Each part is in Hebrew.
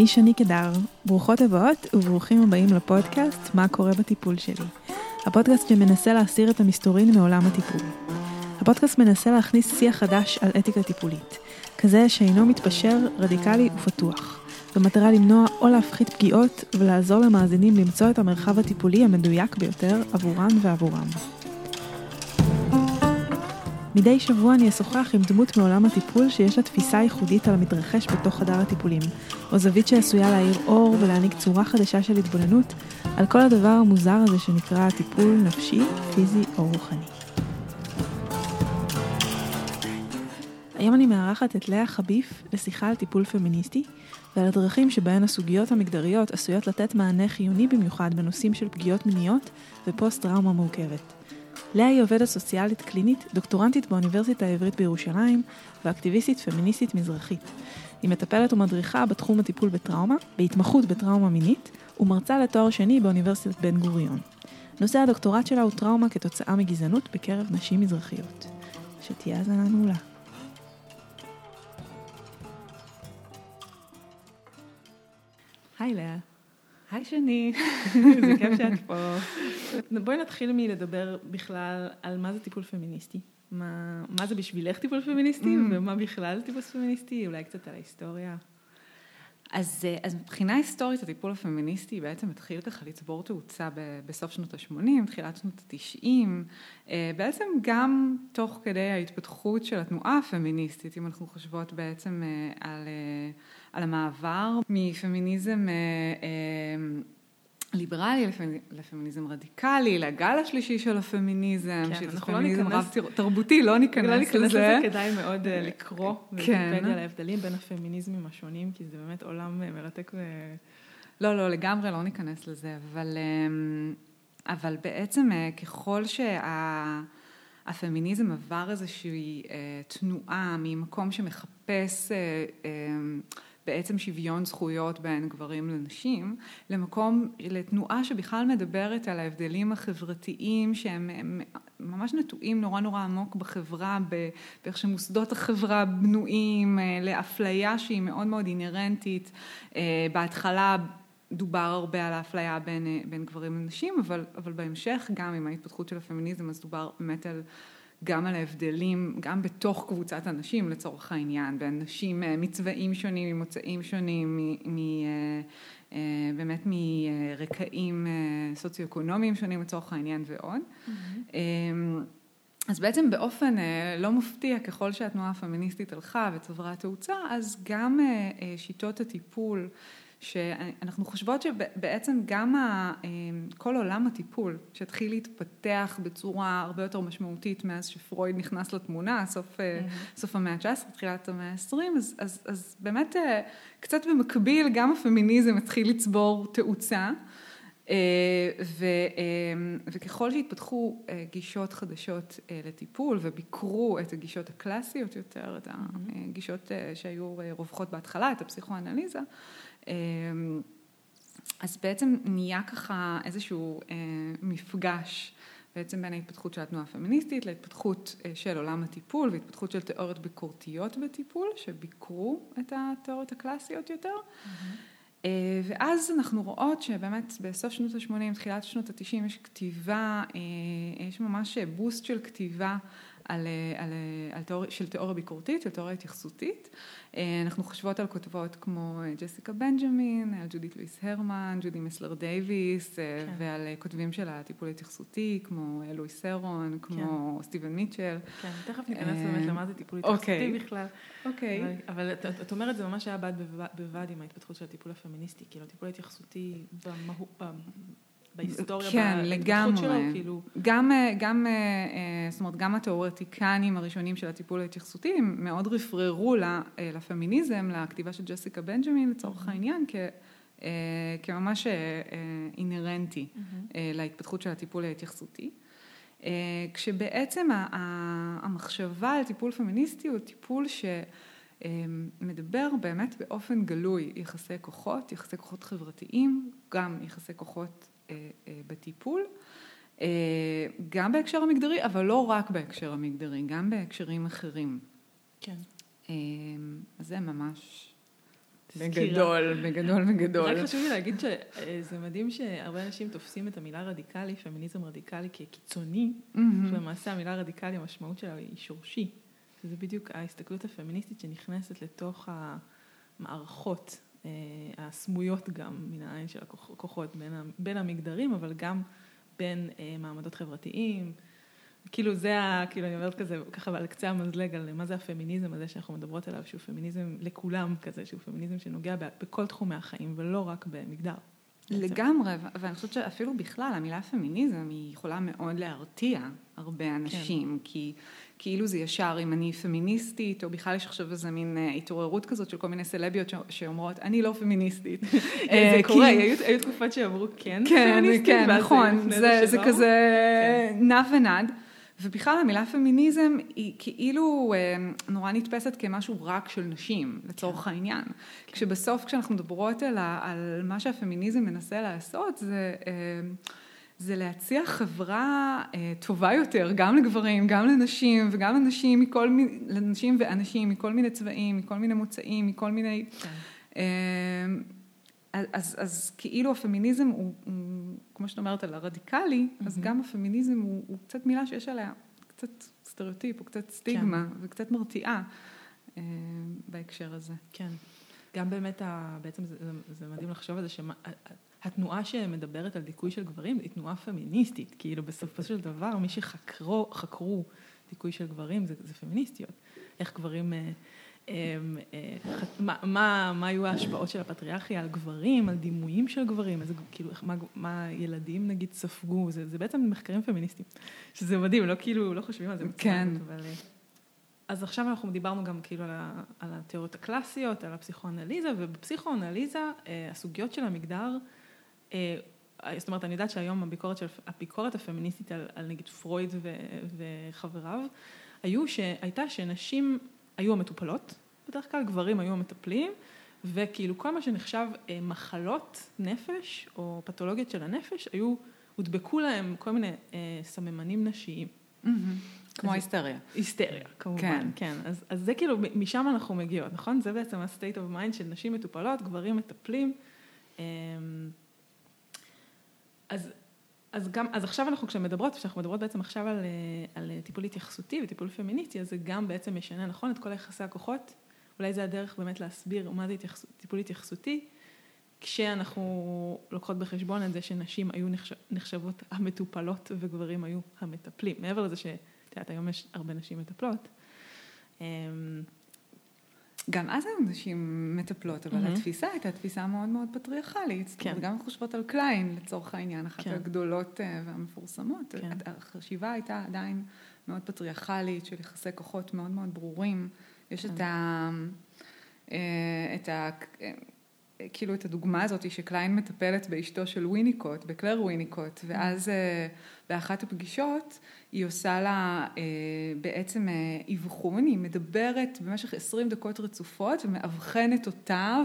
אני שני קדר. ברוכות הבאות וברוכים הבאים לפודקאסט "מה קורה בטיפול שלי". הפודקאסט שמנסה להסיר את המסתורין מעולם הטיפול. הפודקאסט מנסה להכניס שיח חדש על אתיקה טיפולית, כזה שאינו מתפשר, רדיקלי ופתוח, במטרה למנוע או להפחית פגיעות ולעזור למאזינים למצוא את המרחב הטיפולי המדויק ביותר עבורן ועבורם. מדי שבוע אני אשוחח עם דמות מעולם הטיפול שיש לה תפיסה ייחודית על המתרחש בתוך חדר הטיפולים, או זווית שעשויה להאיר אור ולהעניק צורה חדשה של התבוננות על כל הדבר המוזר הזה שנקרא טיפול נפשי, פיזי או רוחני. היום אני מארחת את לאה חביף לשיחה על טיפול פמיניסטי ועל הדרכים שבהן הסוגיות המגדריות עשויות לתת מענה חיוני במיוחד בנושאים של פגיעות מיניות ופוסט-טראומה מורכבת. לאה היא עובדת סוציאלית קלינית, דוקטורנטית באוניברסיטה העברית בירושלים ואקטיביסטית פמיניסטית מזרחית. היא מטפלת ומדריכה בתחום הטיפול בטראומה, בהתמחות בטראומה מינית, ומרצה לתואר שני באוניברסיטת בן גוריון. נושא הדוקטורט שלה הוא טראומה כתוצאה מגזענות בקרב נשים מזרחיות. שתהיה האזנה מעולה. היי לאה. היי שני, זה כיף שאת פה. בואי נתחיל מלדבר בכלל על מה זה טיפול פמיניסטי. מה, מה זה בשבילך טיפול פמיניסטי, mm. ומה בכלל טיפול פמיניסטי, אולי קצת על ההיסטוריה. אז, אה, אז מבחינה היסטורית הטיפול הפמיניסטי בעצם התחיל ככה לצבור תאוצה בסוף שנות ה-80, תחילת שנות ה-90, אה, בעצם גם תוך כדי ההתפתחות של התנועה הפמיניסטית, אם אנחנו חושבות בעצם אה, על, על המעבר מפמיניזם ליברלי לפמיניזם רדיקלי, לגל השלישי של הפמיניזם, כן, שזה פמיניזם לא רב תרבותי, לא ניכנס לזה. לא ניכנס לזה, כדאי מאוד uh, לקרוא כן. ולפדיה להבדלים בין הפמיניזמים השונים, כי זה באמת עולם uh, מרתק ו... לא, לא, לגמרי לא ניכנס לזה, אבל, um, אבל בעצם uh, ככל שהפמיניזם עבר איזושהי תנועה ממקום שמחפש um, בעצם שוויון זכויות בין גברים לנשים, למקום, לתנועה שבכלל מדברת על ההבדלים החברתיים שהם ממש נטועים נורא נורא עמוק בחברה, באיך שמוסדות החברה בנויים, אה, לאפליה שהיא מאוד מאוד אינהרנטית. אה, בהתחלה דובר הרבה על האפליה בין, אה, בין גברים לנשים, אבל, אבל בהמשך, גם עם ההתפתחות של הפמיניזם, אז דובר באמת על גם על ההבדלים, גם בתוך קבוצת הנשים לצורך העניין, בין נשים אה, מצבעים שונים, ממוצאים שונים, מ, מ, אה, אה, באמת מרקעים סוציו-אקונומיים שונים לצורך העניין ועוד. Mm-hmm. אז בעצם באופן לא מפתיע, ככל שהתנועה הפמיניסטית הלכה וצברה תאוצה, אז גם שיטות הטיפול שאנחנו חושבות שבעצם גם אמ, כל עולם הטיפול שהתחיל להתפתח בצורה הרבה יותר משמעותית מאז שפרויד נכנס לתמונה, סוף, mm-hmm. סוף המאה ה-19, תחילת המאה ה-20, אז, אז, אז באמת אה, קצת במקביל גם הפמיניזם התחיל לצבור תאוצה. אה, ו, אמ, וככל שהתפתחו גישות חדשות לטיפול וביקרו את הגישות הקלאסיות יותר, את הגישות שהיו רווחות בהתחלה, את הפסיכואנליזה, אז בעצם נהיה ככה איזשהו אה, מפגש בעצם בין ההתפתחות של התנועה הפמיניסטית להתפתחות אה, של עולם הטיפול והתפתחות של תיאוריות ביקורתיות בטיפול שביקרו את התיאוריות הקלאסיות יותר. Mm-hmm. ואז אנחנו רואות שבאמת בסוף שנות ה-80, תחילת שנות ה-90 יש כתיבה, יש ממש בוסט של כתיבה על, על, על תיאוריה, של תיאוריה ביקורתית, של תיאוריה התייחסותית. אה, אנחנו חושבות על כותבות כמו אה, ג'סיקה בנג'מין, על ג'ודית לואיס הרמן, ג'ודי מסלר דייוויס, אה, כן. ועל כותבים של הטיפול ההתייחסותי, כמו לואיס ארון, כמו כן. סטיבן מיטשל. כן, תכף ניכנס באמת למה זה טיפול התייחסותי אוקיי. בכלל. אוקיי. אבל, אבל את, את אומרת, זה ממש היה בד בבד עם ההתפתחות של הטיפול הפמיניסטי, כאילו הטיפול ההתייחסותי במהות, בהיסטוריה, כן, לגמרי. שלו, כאילו. גם, גם, אה, זאת אומרת, גם התיאורטיקנים הראשונים של הטיפול ההתייחסותי, הם מאוד רפררו אה, לפמיניזם, לכתיבה של ג'סיקה בנג'מין לצורך mm-hmm. העניין, כ... אה, כממש אינהרנטי mm-hmm. להתפתחות של הטיפול ההתייחסותי. כשבעצם המחשבה על טיפול פמיניסטי הוא טיפול שמדבר באמת באופן גלוי יחסי כוחות, יחסי כוחות חברתיים, גם יחסי כוחות אה, אה, בטיפול, אה, גם בהקשר המגדרי, אבל לא רק בהקשר המגדרי, גם בהקשרים אחרים. כן. זה ממש. בגדול, בגדול, בגדול. רק חשוב לי להגיד שזה מדהים שהרבה אנשים תופסים את המילה רדיקלי, פמיניזם רדיקלי, כקיצוני, מהמם. שלמעשה המילה רדיקלי, המשמעות שלה היא שורשי. שזה בדיוק ההסתכלות הפמיניסטית שנכנסת לתוך המערכות אה, הסמויות גם מן העין של הכוחות בין, בין המגדרים, אבל גם בין אה, מעמדות חברתיים. כאילו זה ה... כאילו אני אומרת כזה, ככה על קצה המזלג על מה זה הפמיניזם הזה שאנחנו מדברות עליו, שהוא פמיניזם לכולם כזה, שהוא פמיניזם שנוגע בכל תחומי החיים ולא רק במגדר. לגמרי, ואני חושבת שאפילו בכלל, המילה פמיניזם היא יכולה מאוד להרתיע הרבה אנשים, כן. כי כאילו זה ישר, אם אני פמיניסטית, או בכלל יש עכשיו איזה מין אה, התעוררות כזאת של כל מיני סלביות שאומרות, אני לא פמיניסטית. זה אה, קורה, כי- היו תקופות שאמרו כן, כן, פמיניסטית, כן, ואז נכון, זה, זה. כזה כן. נע ונד. ובכלל המילה פמיניזם היא כאילו אה, נורא נתפסת כמשהו רק של נשים, לצורך כן. העניין. כשבסוף כשאנחנו מדברות על, על מה שהפמיניזם מנסה לעשות, זה, אה, זה להציע חברה אה, טובה יותר, גם לגברים, גם לנשים, וגם לנשים, מכל, מי- לנשים ואנשים מכל מיני צבעים, מכל מיני מוצאים, מכל מיני... כן. אמ, אז, אז, אז כאילו הפמיניזם הוא, הוא, כמו שאת אומרת, על הרדיקלי, אז מהמם. גם הפמיניזם הוא, הוא קצת מילה שיש עליה קצת סטריאוטיפ, או קצת סטיגמה, וקצת מרתיעה אמ, בהקשר הזה. כן. גם באמת, ה, בעצם זה, זה, זה מדהים לחשוב על זה שהתנועה שמדברת על דיכוי של גברים היא תנועה פמיניסטית. כאילו בסופו של דבר, מי שחקרו חקרו דיכוי של גברים זה, זה פמיניסטיות. איך גברים, אה, אה, אה, מה, מה, מה היו ההשפעות של הפטריארכיה על גברים, על דימויים של גברים, איזה, כאילו, איך- מה, מה ילדים נגיד ספגו, זה, זה בעצם מחקרים פמיניסטיים. שזה מדהים, לא כאילו, לא חושבים על זה. כן. הזאת, אבל... אה, אז עכשיו אנחנו דיברנו גם כאילו על, ה, על התיאוריות הקלאסיות, על הפסיכואנליזה, ובפסיכואנליזה אה, הסוגיות של המגדר, זאת אומרת, אני יודעת שהיום הביקורת, של, הביקורת הפמיניסטית על, על נגיד פרויד ו, וחבריו, היו שהייתה שנשים היו המטופלות, בדרך כלל גברים היו המטפלים, וכאילו כל מה שנחשב אה, מחלות נפש או פתולוגיות של הנפש, היו, הודבקו להם כל מיני אה, סממנים נשיים. כמו אז- ההיסטריה. היסטריה, כמובן, כן. כן. אז, אז זה כאילו, משם אנחנו מגיעות, נכון? זה בעצם ה-state of mind של נשים מטופלות, גברים מטפלים. אמ, אז, אז גם, אז עכשיו אנחנו כשמדברות, כשאנחנו מדברות בעצם עכשיו על, אה, על טיפול התייחסותי וטיפול פמיניסטי, אז זה גם בעצם משנה, נכון? את כל יחסי הכוחות. אולי זה הדרך באמת להסביר מה זה התייחס, טיפול התייחסותי, כשאנחנו לוקחות בחשבון את זה שנשים היו נחשב, נחשבות המטופלות וגברים היו המטפלים. מעבר לזה שאת יודעת, היום יש הרבה נשים מטפלות. גם אז היו נשים מטפלות, אבל מהמם. התפיסה הייתה תפיסה מאוד מאוד פטריארכלית. זאת אומרת, כן. גם חושבות על קליין, לצורך העניין, אחת כן. הגדולות אה, והמפורסמות. כן. החשיבה הייתה עדיין מאוד פטריארכלית, של יחסי כוחות מאוד מאוד ברורים. יש את כן. ה... אה, את ה... אה, כאילו את הדוגמה הזאת שקליין מטפלת באשתו של וויניקוט, בקלר וויניקוט, ואז אה, באחת הפגישות היא עושה לה אה, בעצם אה, אבחון, היא מדברת במשך 20 דקות רצופות ומאבחנת אותה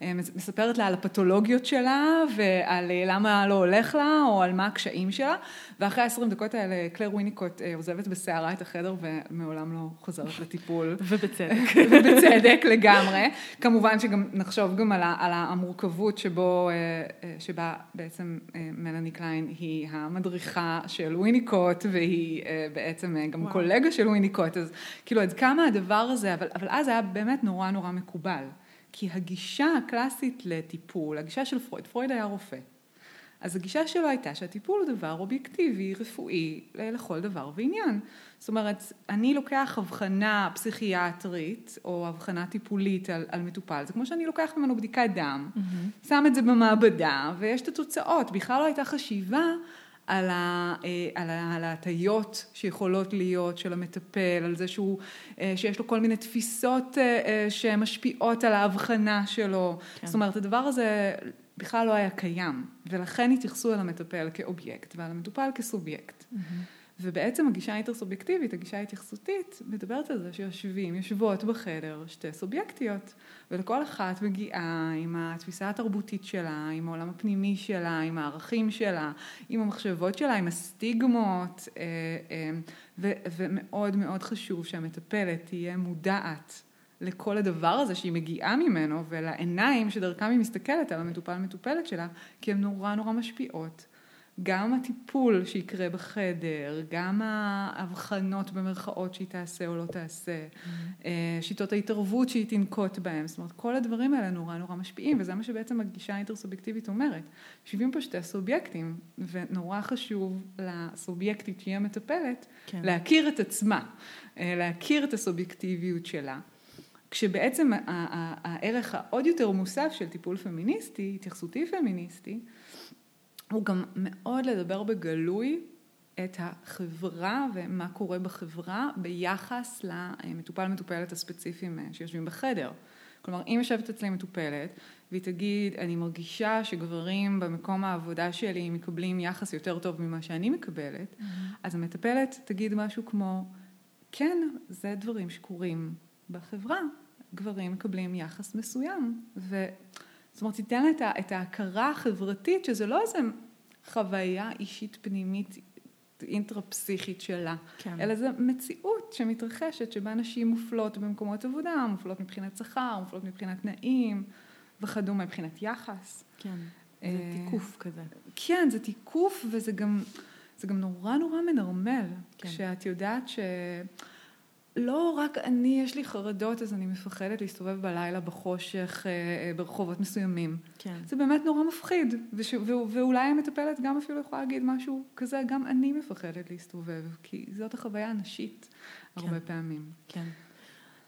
ומספרת לה על הפתולוגיות שלה ועל אה, למה לא הולך לה או על מה הקשיים שלה, ואחרי ה-20 דקות האלה קלר וויניקוט אה, עוזבת בסערה את החדר ומעולם לא חוזרת לטיפול. ובצדק. ובצדק לגמרי. כמובן שגם נחשוב גם על, ה, על המורכבות שבו, אה, אה, שבה בעצם אה, מלאני קליין היא המדריכה של וויניקוט והיא אה, בעצם אה, גם וואו. קולגה של וויניקוט, אז כאילו עד כמה הדבר הזה, אבל, אבל אז היה באמת נורא נורא מקובל. כי הגישה הקלאסית לטיפול, הגישה של פרויד, פרויד היה רופא. אז הגישה שלו הייתה שהטיפול הוא דבר אובייקטיבי, רפואי, לכל דבר ועניין. זאת אומרת, אני לוקח הבחנה פסיכיאטרית או הבחנה טיפולית על, על מטופל, זה כמו שאני לוקח ממנו בדיקת דם, שם את זה במעבדה ויש את התוצאות. בכלל לא הייתה חשיבה על, ה, אה, על, ה, על ההטיות שיכולות להיות של המטפל, על זה שהוא, אה, שיש לו כל מיני תפיסות אה, שמשפיעות על ההבחנה שלו. כן. זאת אומרת, הדבר הזה בכלל לא היה קיים, ולכן התייחסו אל המטפל כאובייקט ועל המטופל כסובייקט. ובעצם הגישה האינטרסובייקטיבית, הגישה ההתייחסותית, מדברת על זה שיושבים, יושבות בחדר שתי סובייקטיות, ולכל אחת מגיעה עם התפיסה התרבותית שלה, עם העולם הפנימי שלה, עם הערכים שלה, עם המחשבות שלה, עם הסטיגמות, אה, אה, ו- ומאוד מאוד חשוב שהמטפלת תהיה מודעת לכל הדבר הזה שהיא מגיעה ממנו ולעיניים שדרכם היא מסתכלת על המטופל מטופלת שלה, כי הן נורא נורא משפיעות. גם הטיפול שיקרה בחדר, גם ההבחנות במרכאות שהיא תעשה או לא תעשה, mm-hmm. שיטות ההתערבות שהיא תנקוט בהן, זאת אומרת כל הדברים האלה נורא נורא משפיעים וזה מה שבעצם הגישה האינטרסובייקטיבית אומרת. יושבים פה שתי סובייקטים ונורא חשוב לסובייקטית שהיא המטפלת כן. להכיר את עצמה, אה, להכיר את הסובייקטיביות שלה. כשבעצם הערך העוד יותר מוסף של טיפול פמיניסטי, התייחסותי פמיניסטי, הוא גם מאוד לדבר בגלוי את החברה ומה קורה בחברה ביחס למטופל מטופלת הספציפיים שיושבים בחדר. כלומר, אם יושבת אצלי מטופלת והיא תגיד, אני מרגישה שגברים במקום העבודה שלי מקבלים יחס יותר טוב ממה שאני מקבלת, mm-hmm. אז המטפלת תגיד משהו כמו, כן, זה דברים שקורים בחברה, גברים מקבלים יחס מסוים. ו... זאת אומרת, תיתן את, את ההכרה החברתית, שזה לא איזה חוויה אישית פנימית אינטרפסיכית שלה, כן. אלא זו מציאות שמתרחשת, שבה נשים מופלות במקומות עבודה, מופלות מבחינת שכר, מופלות מבחינת תנאים וכדומה, מבחינת יחס. כן, זה אה, תיקוף כזה. כן, זה תיקוף וזה גם, זה גם נורא נורא מנרמל, כן. כשאת יודעת ש... לא רק אני, יש לי חרדות, אז אני מפחדת להסתובב בלילה בחושך אה, אה, ברחובות מסוימים. כן. זה באמת נורא מפחיד, וש, ו, ואולי המטפלת גם אפילו יכולה להגיד משהו כזה, גם אני מפחדת להסתובב, כי זאת החוויה הנשית כן. הרבה פעמים. כן.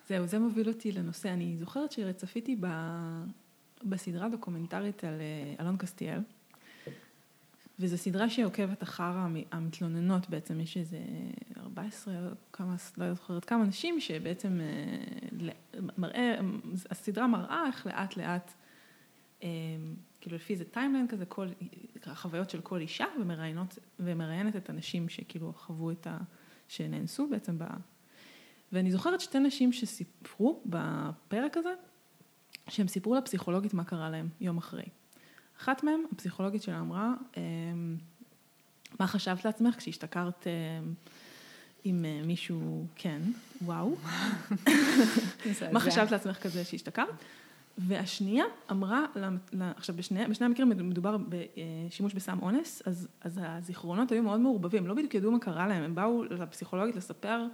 זהו, זה מוביל אותי לנושא, אני זוכרת שצפיתי ב, בסדרה דוקומנטרית על אה, אלון קסטיאל. וזו סדרה שעוקבת אחר המתלוננות בעצם, יש איזה 14, כמה, לא זוכרת כמה נשים שבעצם אה, מראה, הסדרה מראה איך לאט לאט, אה, כאילו לפי איזה timeline כזה, כל, החוויות של כל אישה ומראיינות, ומראיינת את הנשים שכאילו חוו את ה... שנאנסו בעצם ב... ואני זוכרת שתי נשים שסיפרו בפרק הזה, שהם סיפרו לפסיכולוגית מה קרה להם יום אחרי. אחת מהן, הפסיכולוגית שלה אמרה, אמ, מה חשבת לעצמך כשהשתכרת אמ, עם אה, מישהו, כן, וואו. מה חשבת לעצמך כזה שהשתכרת? והשנייה אמרה, עכשיו בשני, בשני המקרים מדובר בשימוש בסם אונס, אז, אז הזיכרונות היו מאוד מעורבבים, לא בדיוק ידעו מה קרה להם, הם באו לפסיכולוגית לספר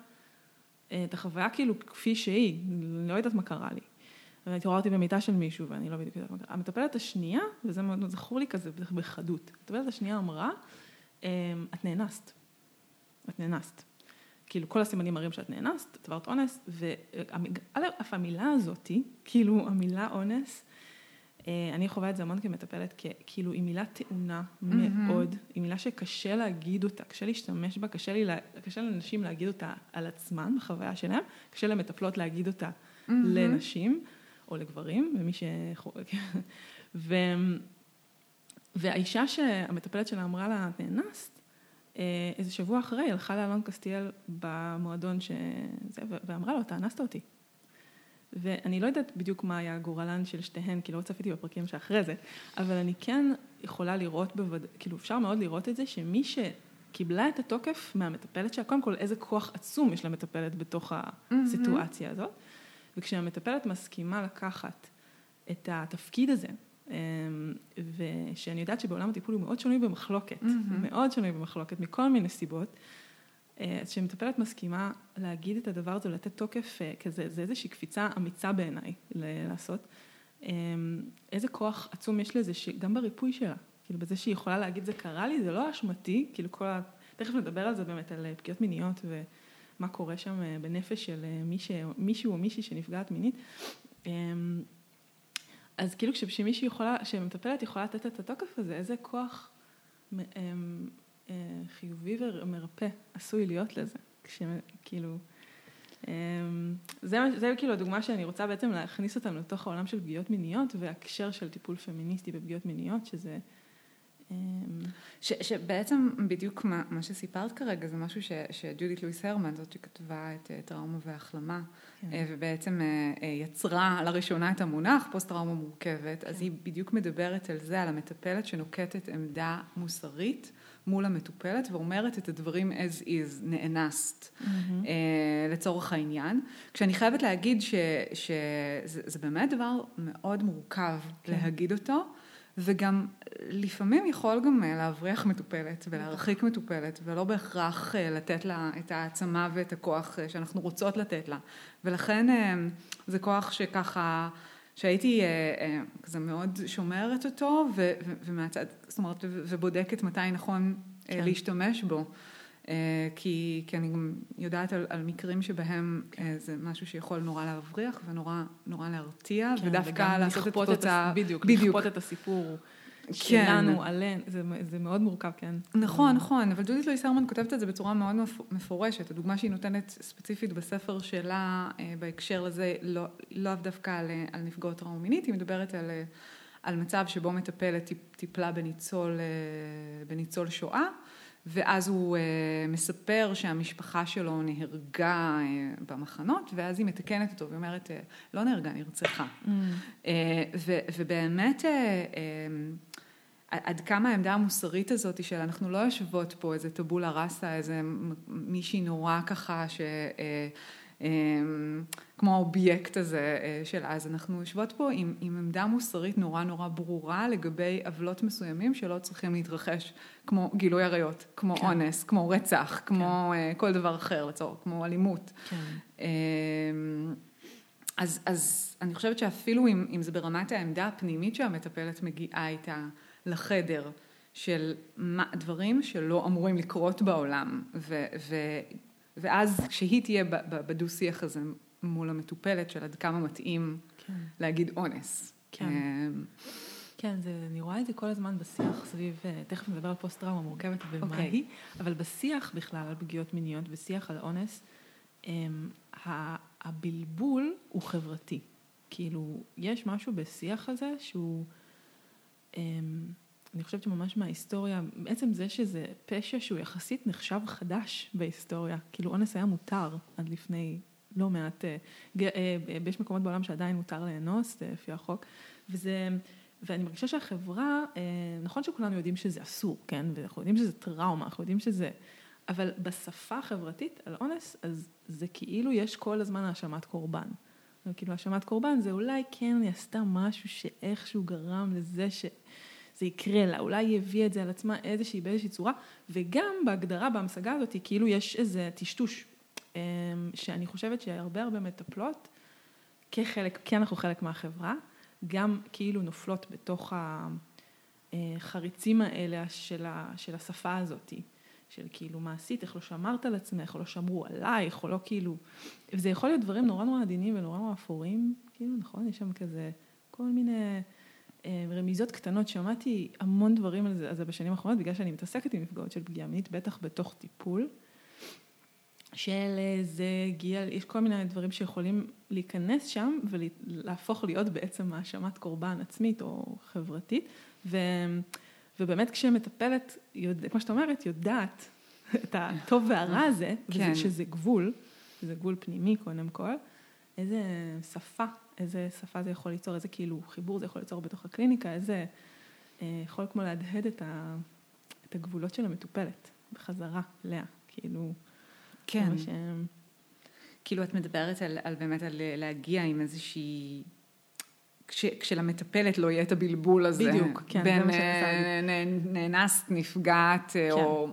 אה, את החוויה כאילו כפי שהיא, לא יודעת מה קרה לי. והתעוררתי במיטה של מישהו ואני לא בדיוק יודעת מה קרה. המטפלת השנייה, וזה מאוד זכור לי כזה בחדות, המטפלת השנייה אמרה, אמ, את נאנסת, את נאנסת. כאילו כל הסימנים מראים שאת נאנסת, את עברת אונס, ואף המילה הזאתי, כאילו המילה אונס, אה, אני חווה את זה המון כמטפלת, כאילו היא מילה טעונה מאוד, היא מילה שקשה להגיד אותה, קשה להשתמש בה, קשה, לי, קשה לנשים להגיד אותה על עצמן, בחוויה שלהן, קשה למטפלות להגיד אותה לנשים. או לגברים, ומי ש... ו... והאישה שהמטפלת שלה אמרה לה, את נאנסת, אה, איזה שבוע אחרי הלכה לאלון קסטיאל במועדון שזה, ואמרה לו, אתה אנסת אותי. ואני לא יודעת בדיוק מה היה גורלן של שתיהן, כי לא צפיתי בפרקים שאחרי זה, אבל אני כן יכולה לראות, בווד... כאילו אפשר מאוד לראות את זה, שמי שקיבלה את התוקף מהמטפלת שלה, קודם כל איזה כוח עצום יש למטפלת בתוך הסיטואציה הזאת, וכשהמטפלת מסכימה לקחת את התפקיד הזה, אמ, ושאני יודעת שבעולם הטיפול הוא מאוד שנוי במחלוקת, mm-hmm. מאוד שנוי במחלוקת מכל מיני סיבות, אה, אז כשמטפלת מסכימה להגיד את הדבר הזה, לתת תוקף אה, כזה, זה איזושהי קפיצה אמיצה בעיניי לעשות. אמ, איזה כוח עצום יש לזה, שגם בריפוי שלה, כאילו בזה שהיא יכולה להגיד זה קרה לי, זה לא אשמתי, כאילו כל ה... תכף נדבר על זה באמת, על אה, פגיעות מיניות ו... מה קורה שם אה, בנפש של אה, מישהו או מישהי שנפגעת מינית. אמ, אז כאילו כשמישהי יכולה, כשמטפלת יכולה לתת את התוקף הזה, איזה כוח אמ, אה, חיובי ומרפא עשוי להיות לזה. כשכאילו, אמ, זה, זה כאילו הדוגמה שאני רוצה בעצם להכניס אותם לתוך העולם של פגיעות מיניות והקשר של טיפול פמיניסטי בפגיעות מיניות, שזה ש, שבעצם בדיוק מה, מה שסיפרת כרגע זה משהו ש, שג'ודית לואיס הרמן, זאת שכתבה את טראומה והחלמה, כן. אה, ובעצם אה, אה, יצרה לראשונה את המונח פוסט טראומה מורכבת, כן. אז היא בדיוק מדברת על זה, על המטפלת שנוקטת עמדה מוסרית מול המטופלת ואומרת את הדברים as is, נאנסת, mm-hmm. לצורך העניין. כשאני חייבת להגיד שזה באמת דבר מאוד מורכב כן. להגיד אותו. וגם לפעמים יכול גם אה, להבריח מטופלת ולהרחיק מטופלת ולא בהכרח אה, לתת לה את העצמה ואת הכוח אה, שאנחנו רוצות לתת לה ולכן זה כוח שככה שהייתי כזה מאוד שומרת אותו ומהצד, זאת אומרת ובודקת מתי נכון כן. להשתמש בו אה, כי, כי אני גם יודעת על, על מקרים שבהם כן. אה, זה משהו שיכול נורא להבריח ונורא נורא להרתיע, כן, ודווקא לעשות את התוצאה, בדיוק, בדיוק, לכפות את הסיפור. כן. שלנו, עלינו, זה, זה מאוד מורכב, כן. נכון, נכון, אבל ג'ודית לואי סרמן כותבת את זה בצורה מאוד מפורשת. הדוגמה שהיא נותנת ספציפית בספר שלה אה, בהקשר לזה, לא, לא דווקא על, על נפגעות טראומה מינית, היא מדברת על, על מצב שבו מטפלת טיפלה בניצול, בניצול שואה. ואז הוא uh, מספר שהמשפחה שלו נהרגה uh, במחנות, ואז היא מתקנת אותו ואומרת, uh, לא נהרגה, נרצחה. Mm. ובאמת, עד כמה העמדה המוסרית הזאת של אנחנו לא יושבות פה איזה טבולה ראסה, איזה מישהי נורא ככה ש... אמ, כמו האובייקט הזה אה, של אז. אנחנו יושבות פה עם, עם עמדה מוסרית נורא נורא ברורה לגבי עוולות מסוימים שלא צריכים להתרחש, כמו גילוי עריות, כמו כן. אונס, כמו רצח, כן. כמו כן. כל דבר אחר לצורך, כמו אלימות. כן. אמ, אז, אז אני חושבת שאפילו אם, אם זה ברמת העמדה הפנימית שהמטפלת מגיעה איתה לחדר, של מה, דברים שלא אמורים לקרות בעולם, ו, ו, ואז כשהיא תהיה בדו-שיח הזה מול המטופלת של עד כמה מתאים כן. להגיד אונס. כן. אמ, כן, זה, אני רואה את זה כל הזמן בשיח סביב, אה, תכף נדבר על פוסט-טראומה מורכבת ומה okay. אוקיי. היא, אבל בשיח בכלל על פגיעות מיניות ושיח על אונס, הם, אמ, הבלבול הוא חברתי. כאילו, יש משהו בשיח הזה שהוא... אני חושבת שממש מההיסטוריה, בעצם זה שזה פשע שהוא יחסית נחשב חדש בהיסטוריה, כאילו אונס היה מותר עד לפני לא מעט, אה, אה, יש מקומות בעולם שעדיין מותר לאנוס אה, לפי החוק, וזה, ואני מרגישה שהחברה, נכון שכולנו יודעים שזה אסור, כן, ואנחנו יודעים שזה טראומה, אנחנו יודעים שזה, אבל בשפה החברתית על אונס, אז זה כאילו יש כל הזמן האשמת קורבן. כאילו האשמת קורבן זה אולי כן היא עשתה משהו שאיכשהו גרם לזה ש... זה יקרה לה, אולי היא הביאה את זה על עצמה איזושהי, באיזושהי צורה, וגם בהגדרה, בהמשגה הזאת, כאילו יש איזה טשטוש, אמ, שאני חושבת שהרבה הרבה מטפלות, כחלק, כי אנחנו חלק מהחברה, גם כאילו נופלות בתוך החריצים האלה של, ה, של השפה הזאת, של כאילו מה עשית, איך לא שמרת על עצמך, או לא שמרו עלייך, או לא כאילו, וזה יכול להיות דברים נורא נורא עדינים ונורא נורא אפורים, כאילו, נכון? יש שם כזה כל מיני... אה, רמיזות קטנות, שמעתי המון דברים על זה, על זה בשנים האחרונות, בגלל שאני מתעסקת עם נפגעות של פגיעה מינית, בטח בתוך טיפול, של זה הגיע, יש כל מיני דברים שיכולים להיכנס שם ולהפוך להיות בעצם האשמת קורבן עצמית או חברתית, ו, ובאמת כשמטפלת, יודע, כמו שאת אומרת, יודעת את הטוב והרע הזה, כן. שזה גבול, זה גבול פנימי קודם כל, איזה שפה איזה שפה זה יכול ליצור, איזה כאילו חיבור זה יכול ליצור בתוך הקליניקה, איזה, אה, יכול כמו להדהד את, ה, את הגבולות של המטופלת בחזרה לאה, כאילו, כן. ש... כאילו את מדברת על, על באמת על להגיע עם איזושהי, כש, כשלמטפלת לא יהיה את הבלבול הזה. בדיוק, כן. בין אה, נאנסת, נפגעת, אה, כן. או...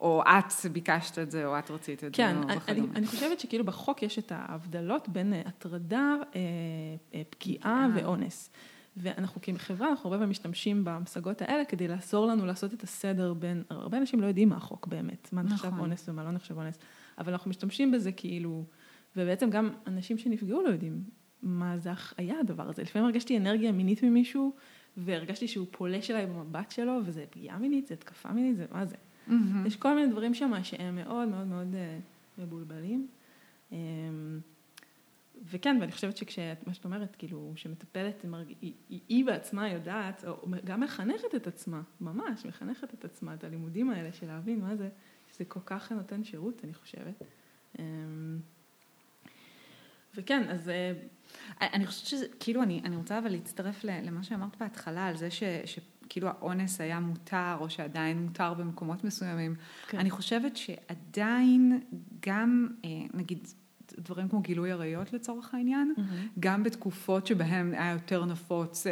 או את ביקשת את זה, או את רצית את כן, זה, כן, אני, אני חושבת שכאילו בחוק יש את ההבדלות בין אה, הטרדה, אה, פגיעה ואונס. ואנחנו כחברה, אנחנו הרבה פעמים משתמשים במשגות האלה כדי לעזור לנו לעשות את הסדר בין, הרבה אנשים לא יודעים מה החוק באמת, מה נחשב נכון. אונס ומה לא נחשב אונס, אבל אנחנו משתמשים בזה כאילו, ובעצם גם אנשים שנפגעו לא יודעים מה זה היה הדבר הזה. לפעמים הרגשתי אנרגיה מינית ממישהו, והרגשתי שהוא פולש אליי במבט שלו, וזה פגיעה מינית, זה התקפה מינית, זה מה זה. Mm-hmm. יש כל מיני דברים שם שהם מאוד מאוד מאוד אה, מבולבלים. אמ, וכן, ואני חושבת שמה שאת אומרת, כאילו, שמטפלת, היא, היא, היא בעצמה יודעת, או גם מחנכת את עצמה, ממש, מחנכת את עצמה, את הלימודים האלה של להבין מה זה, שזה כל כך נותן שירות, אני חושבת. אמ, וכן, אז... אה, אני חושבת שזה, כאילו, אני, אני רוצה אבל להצטרף למה שאמרת בהתחלה, על זה ש, ש, כאילו האונס היה מותר, או שעדיין מותר במקומות מסוימים. כן. אני חושבת שעדיין גם, נגיד, דברים כמו גילוי עריות לצורך העניין, mm-hmm. גם בתקופות שבהן היה יותר נפוץ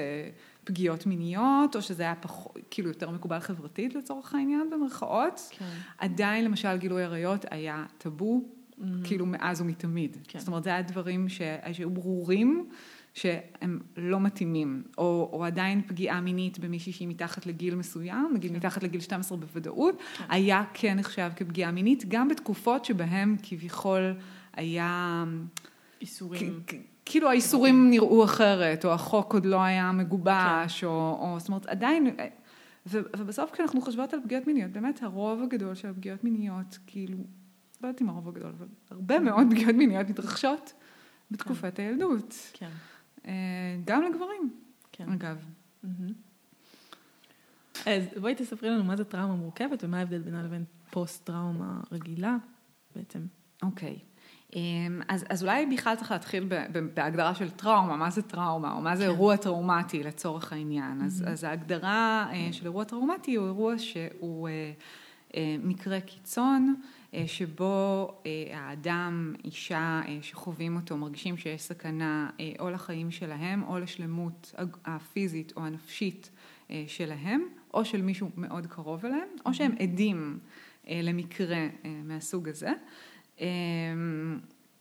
פגיעות מיניות, או שזה היה פחות, כאילו יותר מקובל חברתית לצורך העניין במרכאות, כן. עדיין למשל גילוי עריות היה טאבו, mm-hmm. כאילו מאז ומתמיד. כן. זאת אומרת, זה היה דברים שהיו ברורים. שהם לא מתאימים, או, או עדיין פגיעה מינית במישהי שהיא מתחת לגיל מסוים, נגיד כן. מתחת לגיל 12 בוודאות, כן. היה כן נחשב כפגיעה מינית, גם בתקופות שבהם כביכול היה... איסורים. כאילו האיסורים נראו אחרת, או החוק עוד לא היה מגובש, כן. או, או זאת אומרת עדיין, ו, ובסוף כשאנחנו חושבות על פגיעות מיניות, באמת הרוב הגדול של הפגיעות מיניות, כאילו, לא יודעת אם הרוב הגדול, אבל הרבה מאוד פגיעות מיניות מתרחשות בתקופת כן. הילדות. כן. אה, גם לגברים, כן. אגב. Mm-hmm. אז בואי תספרי לנו מה זה טראומה מורכבת ומה ההבדל בינה לבין פוסט-טראומה רגילה בעצם. אוקיי. Okay. אמ, אז, אז אולי בכלל צריך להתחיל בהגדרה של טראומה, מה זה טראומה, או מה זה כן. אירוע טראומטי לצורך העניין. Mm-hmm. אז, אז ההגדרה אה, של אירוע טראומטי הוא אירוע שהוא אה, מקרה קיצון, שבו האדם, אישה שחווים אותו, מרגישים שיש סכנה או לחיים שלהם, או לשלמות הפיזית או הנפשית שלהם, או של מישהו מאוד קרוב אליהם, או שהם עדים למקרה מהסוג הזה.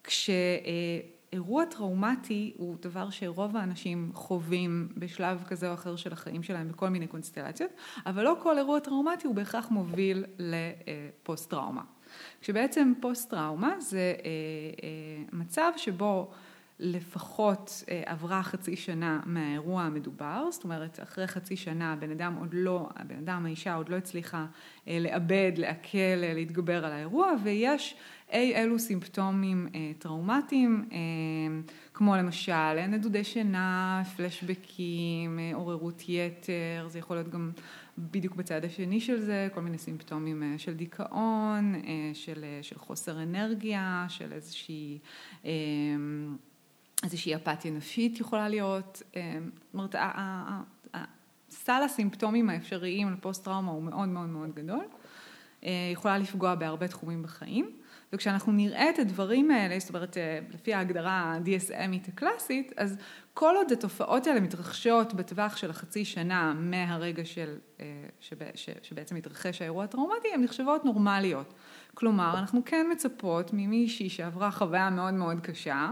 כשאירוע טראומטי הוא דבר שרוב האנשים חווים בשלב כזה או אחר של החיים שלהם בכל מיני קונסטלציות, אבל לא כל אירוע טראומטי הוא בהכרח מוביל לפוסט טראומה. כשבעצם פוסט טראומה זה אה, אה, מצב שבו לפחות אה, עברה חצי שנה מהאירוע המדובר, זאת אומרת אחרי חצי שנה הבן אדם עוד לא, הבן אדם, האישה עוד לא הצליחה לאבד, לעכל, להתגבר על האירוע ויש אי אלו סימפטומים טראומטיים, כמו למשל נדודי שינה, פלשבקים, אה, עוררות יתר, זה יכול להיות גם בדיוק בצד השני של זה, כל מיני סימפטומים אה, של דיכאון, אה, של, אה, של חוסר אנרגיה, של איזושהי... אה, איזושהי אפתיה נפשית יכולה להיות, אה, זאת אומרת, סל הסימפטומים האפשריים לפוסט טראומה הוא מאוד מאוד מאוד גדול, אה, יכולה לפגוע בהרבה תחומים בחיים. וכשאנחנו נראה את הדברים האלה, זאת אומרת, אה, לפי ההגדרה ה-DSMית הקלאסית, אז כל עוד התופעות האלה מתרחשות בטווח של החצי שנה מהרגע של, אה, שבעצם מתרחש האירוע הטראומטי, הן נחשבות נורמליות. כלומר, אנחנו כן מצפות ממישהי שעברה חוויה מאוד מאוד קשה,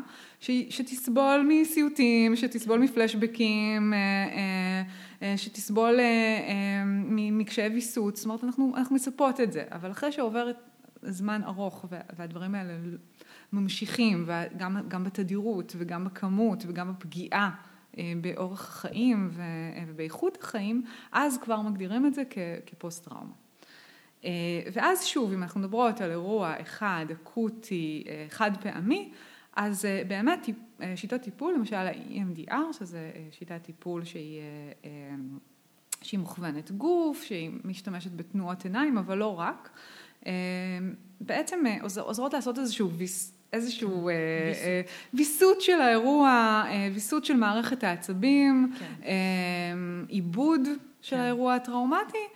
שתסבול מסיוטים, שתסבול מפלשבקים, אה, שתסבול מקשיי ויסות, זאת אומרת, אנחנו, אנחנו מצפות את זה, אבל אחרי שעוברת זמן ארוך והדברים האלה ממשיכים, וגם בתדירות וגם בכמות וגם בפגיעה אה, באורח החיים אה, ובאיכות החיים, אז כבר מגדירים את זה כפוסט טראומה. אה, ואז שוב, אם אנחנו מדברות על אירוע אחד, אקוטי, חד פעמי, אז באמת שיטות טיפול, למשל ה-EMDR, שזה שיטת טיפול שהיא, שהיא מוכוונת גוף, שהיא משתמשת בתנועות עיניים, אבל לא רק. אמ, בעצם אה, עוזרות לעשות איזשהו ויס... איזשהו אה, ויסות אה, של האירוע, ויסות של מערכת העצבים, כן. עיבוד של כן. האירוע הטראומטי,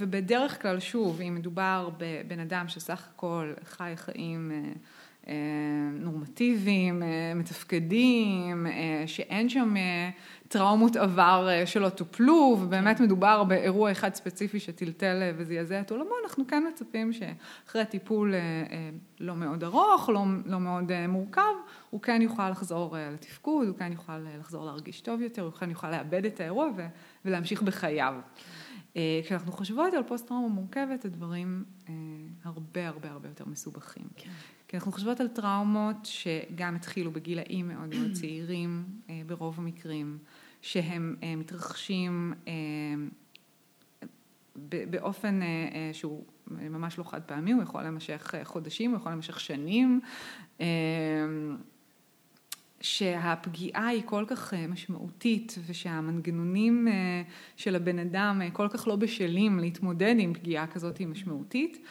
ובדרך כלל, שוב, אם מדובר בבן אדם שסך הכל חי חיים נורמטיביים, מתפקדים, שאין שם טראומות עבר אה, שלא טופלו, ובאמת מדובר באירוע אחד ספציפי שטלטל אה, וזעזע את עולמו, אנחנו כן מצפים שאחרי טיפול אה, לא מאוד ארוך, לא, לא מאוד מורכב, הוא כן יוכל לחזור לתפקוד, הוא כן יוכל לחזור להרגיש טוב יותר, הוא כן יוכל לאבד את האירוע ולהמשיך בחייו. כשאנחנו חושבות על פוסט טראומה מורכבת, הדברים הרבה הרבה הרבה יותר מסובכים. כן. כי אנחנו חושבות על טראומות שגם התחילו בגילאים מאוד מאוד צעירים ברוב המקרים. שהם אה, מתרחשים אה, באופן אה, שהוא ממש לא חד פעמי, הוא יכול להימשך חודשים, הוא יכול להימשך שנים, שהפגיעה היא כל כך משמעותית ושהמנגנונים של הבן אדם כל כך לא בשלים להתמודד עם פגיעה כזאת משמעותית.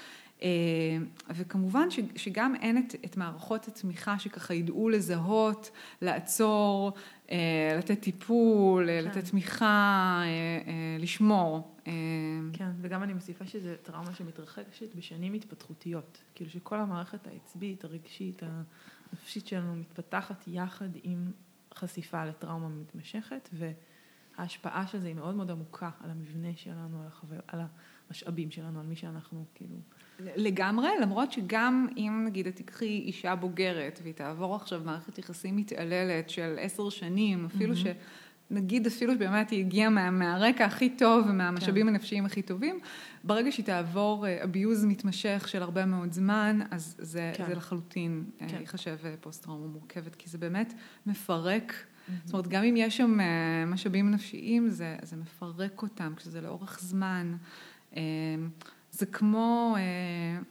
וכמובן שגם אין את, את מערכות התמיכה שככה ידעו לזהות, לעצור, לתת טיפול, כן. לתת תמיכה, לשמור. כן, וגם אני מוסיפה שזו טראומה שמתרחשת בשנים התפתחותיות. כאילו שכל המערכת העצבית, הרגשית, הנפשית שלנו מתפתחת יחד עם חשיפה לטראומה מתמשכת, וההשפעה של זה היא מאוד מאוד עמוקה על המבנה שלנו, על, החבר, על המשאבים שלנו, על מי שאנחנו, כאילו... לגמרי, למרות שגם אם נגיד את תקחי אישה בוגרת והיא תעבור עכשיו מערכת יחסים מתעללת של עשר שנים, אפילו mm-hmm. שנגיד אפילו שבאמת היא הגיעה מה, מהרקע הכי טוב ומהמשאבים כן. הנפשיים הכי טובים, ברגע שהיא תעבור אה, מתמשך של הרבה מאוד זמן, אז זה, כן. זה לחלוטין אה, כן. ייחשב אה, פוסט טראומה מורכבת, כי זה באמת מפרק. Mm-hmm. זאת אומרת, גם אם יש שם משאבים נפשיים, זה, זה מפרק אותם, כשזה לאורך זמן. זה כמו, אה,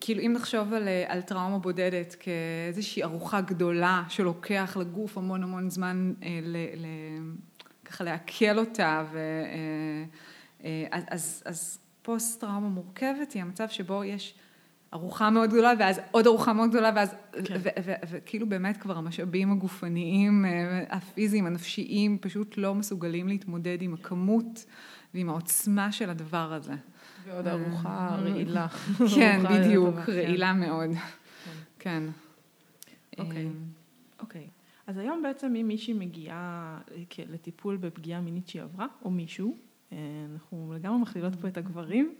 כאילו אם נחשוב על, אה, על טראומה בודדת כאיזושהי ארוחה גדולה שלוקח לגוף המון המון זמן אה, ל, ל, ככה לעכל אותה, ו, אז, אז, אז פוסט טראומה מורכבת היא המצב שבו יש ארוחה מאוד גדולה ואז עוד ארוחה מאוד גדולה ואז, כן. וכאילו באמת כבר המשאבים הגופניים, הפיזיים, הנפשיים, פשוט לא מסוגלים להתמודד עם הכמות. ועם העוצמה של הדבר הזה. ועוד ארוחה רעילה. כן, בדיוק, רעילה מאוד. כן. אוקיי. אמ, אוקיי. אז היום בעצם אם מישהי מגיעה לטיפול בפגיעה מינית שהיא עברה, או מישהו, אה, אנחנו לגמרי מכלילות פה את הגברים,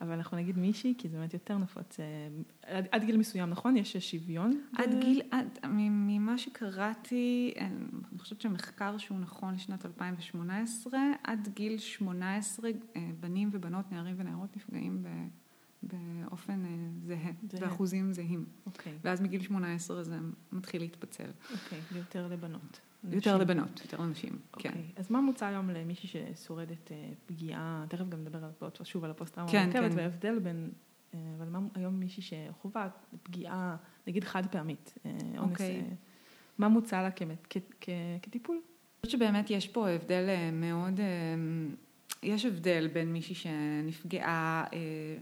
אבל אנחנו נגיד מישהי, כי זה באמת יותר נפוץ. אה, עד, עד גיל מסוים, נכון? יש שוויון? עד ב... גיל, עד, ממה שקראתי, אני חושבת שמחקר שהוא נכון לשנת 2018, עד גיל 18 אה, בנים ובנות, נערים ונערות נפגעים ב... באופן אה, זהה, זהה, באחוזים זהים. אוקיי. ואז מגיל 18 זה מתחיל להתפצל. אוקיי, ויותר לבנות. יותר לבנות, יותר לנשים, כן. אוקיי, אז מה מוצע היום למישהי ששורדת אה, פגיעה, תכף גם נדבר שוב על הפוסט-טראומה כן, המורכבת, כן. וההבדל בין, אה, אבל מה היום מישהי שחווה פגיעה, נגיד חד פעמית, אה, אונס, אוקיי. מה מוצע לה כטיפול? אני חושבת שבאמת יש פה הבדל מאוד, יש הבדל בין מישהי שנפגעה,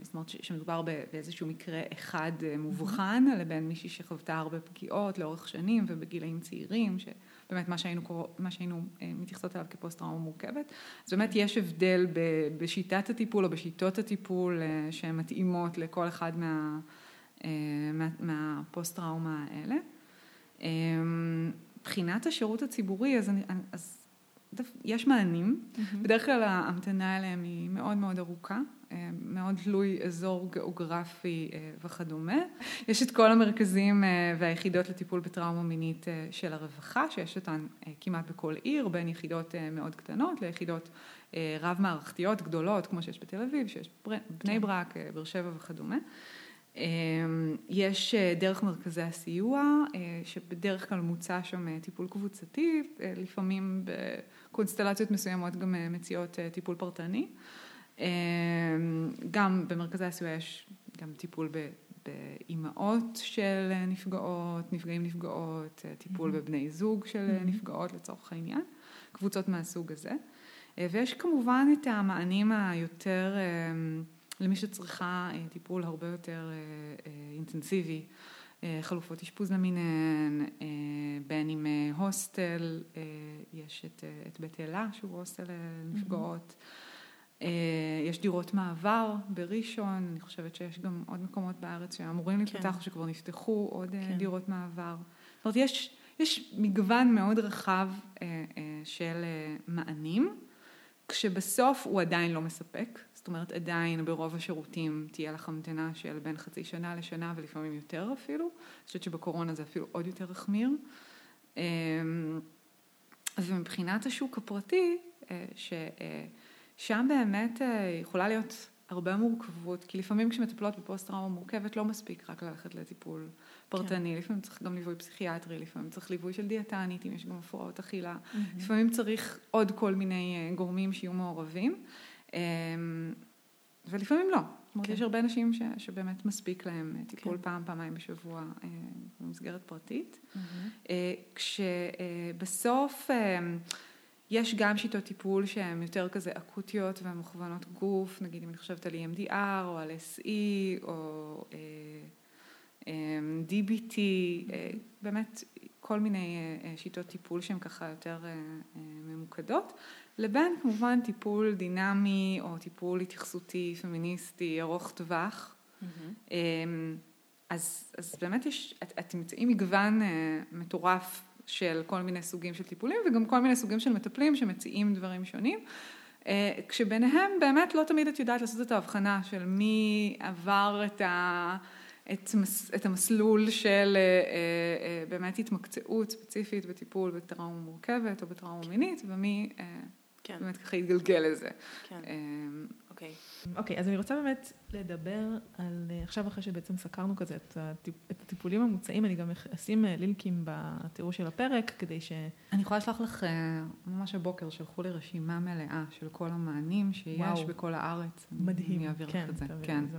זאת אומרת שמדובר באיזשהו מקרה אחד מובחן, לבין מישהי שחוותה הרבה פגיעות לאורך שנים ובגילאים צעירים, ש... באמת מה שהיינו, מה שהיינו אה, מתייחסות אליו כפוסט טראומה מורכבת. אז באמת יש הבדל בשיטת הטיפול או בשיטות הטיפול אה, שהן מתאימות לכל אחד מה, אה, מה, מהפוסט טראומה האלה. מבחינת השירות הציבורי, אז, אני, אז יש מענים, mm-hmm. בדרך כלל ההמתנה אליהם היא מאוד מאוד ארוכה. אה, מאוד תלוי אזור גיאוגרפי אה, וכדומה. יש את כל המרכזים אה, והיחידות לטיפול בטראומה מינית של הרווחה, שיש אותן כמעט בכל עיר, בין יחידות מאוד קטנות ליחידות רב-מערכתיות גדולות, כמו שיש בתל אביב, שיש בני כן. ברק, באר שבע וכדומה. יש דרך מרכזי הסיוע, שבדרך כלל מוצע שם טיפול קבוצתי, לפעמים בקונסטלציות מסוימות גם מציעות טיפול פרטני. אמ, גם במרכזי הסיוע יש גם טיפול באימהות של נפגעות, נפגעים נפגעות, טיפול mm-hmm. בבני זוג של mm-hmm. נפגעות לצורך העניין, קבוצות מהסוג הזה. אה, ויש כמובן את המענים היותר, למי שצריכה אה, טיפול הרבה יותר אה, אינטנסיבי, חלופות אשפוז למיניהן, בין אם הוסטל, יש את, את בית אלה שהוא הוסטל לנפגעות. Mm-hmm. אה, יש דירות מעבר בראשון, אני חושבת שיש גם עוד מקומות בארץ שאמורים להיפתח כן. או שכבר נפתחו עוד אה, כן. דירות מעבר. זאת אומרת, יש, יש מגוון מאוד רחב אה, של מענים, כשבסוף הוא עדיין לא מספק. זאת אומרת, עדיין ברוב השירותים תהיה לך המתנה של בין חצי שנה לשנה ולפעמים יותר אפילו. אני חושבת שבקורונה זה אפילו עוד יותר החמיר. ומבחינת השוק הפרטי, ש... שם באמת אה, יכולה להיות הרבה מורכבות, כי לפעמים כשמטפלות בפוסט טראומה מורכבת לא מספיק רק ללכת לטיפול פרטני, כן. לפעמים צריך גם ליווי פסיכיאטרי, לפעמים צריך ליווי של דיאטנית, אם יש גם הפרעות אכילה, mm-hmm. לפעמים צריך עוד כל מיני אה, גורמים שיהיו מעורבים, אמ, ולפעמים לא. זאת אומרת, כן. יש הרבה אנשים ש, שבאמת מספיק להם אה, טיפול כן. פעם, פעמיים בשבוע במסגרת פרטית, mm-hmm. כשבסוף יש גם שיטות טיפול שהן יותר כזה אקוטיות ומוכוונות גוף, נגיד אם אני חושבת על EMDR או על SE או אה, DBT, באמת כל מיני שיטות טיפול שהן ככה יותר ממוקדות, לבין כמובן טיפול דינמי או טיפול התייחסותי, פמיניסטי, ארוך טווח. Mm-hmm. אז, אז באמת יש, את, אתם מוצאים מגוון מטורף של כל מיני סוגים של טיפולים וגם כל מיני סוגים של מטפלים שמציעים דברים שונים. אה, כשביניהם באמת לא תמיד את יודעת לעשות את ההבחנה של מי עבר את, ה, את, את המסלול של אה, אה, באמת התמקצעות ספציפית בטיפול בטראומה מורכבת או בטראומה מינית ומי כן. באמת ככה התגלגל לזה. כן. אוקיי. אוקיי, אז אני רוצה באמת לדבר על, עכשיו אחרי שבעצם סקרנו כזה את, הטיפ, את הטיפולים המוצעים, אני גם אשים לינקים בתיאור של הפרק, כדי ש... אני יכולה לשלוח לך, אה, ממש הבוקר שלחו לי רשימה מלאה של כל המענים שיש וואו. בכל הארץ. מדהים. אני אעביר כן, לך את זה. כן. זה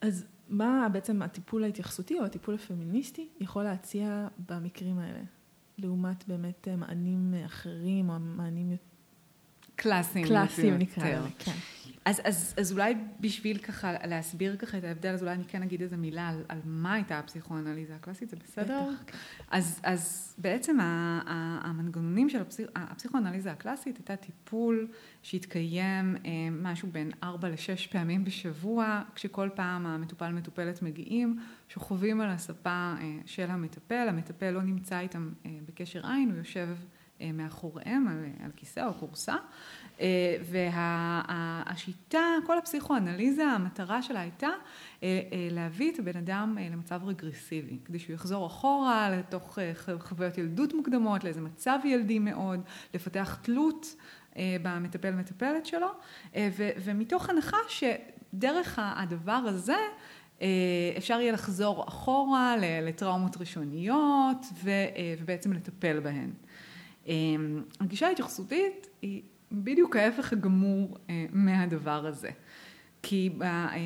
אז מה בעצם הטיפול ההתייחסותי או הטיפול הפמיניסטי יכול להציע במקרים האלה? לעומת באמת אה, מענים אחרים או מענים יותר... קלאסיים. קלאסיים נקרא לזה, כן. אז, אז, אז אולי בשביל ככה להסביר ככה את ההבדל, אז אולי אני כן אגיד איזה מילה על, על מה הייתה הפסיכואנליזה הקלאסית, זה בסדר? בטח. כן. אז, אז בעצם המנגנונים של הפסיכ, הפסיכואנליזה הקלאסית הייתה טיפול שהתקיים אה, משהו בין ארבע לשש פעמים בשבוע, כשכל פעם המטופל מטופלת מגיעים, שוכבים על הספה אה, של המטפל, המטפל לא נמצא איתם אה, בקשר עין, הוא יושב מאחוריהם על, על כיסא או כורסה. והשיטה, כל הפסיכואנליזה, המטרה שלה הייתה להביא את הבן אדם למצב רגרסיבי, כדי שהוא יחזור אחורה לתוך חוויות ילדות מוקדמות, לאיזה מצב ילדי מאוד, לפתח תלות במטפל מטפלת שלו, ומתוך הנחה שדרך הדבר הזה אפשר יהיה לחזור אחורה לטראומות ראשוניות ובעצם לטפל בהן. הגישה ההתייחסותית היא בדיוק ההפך הגמור אה, מהדבר הזה. כי אה, אה,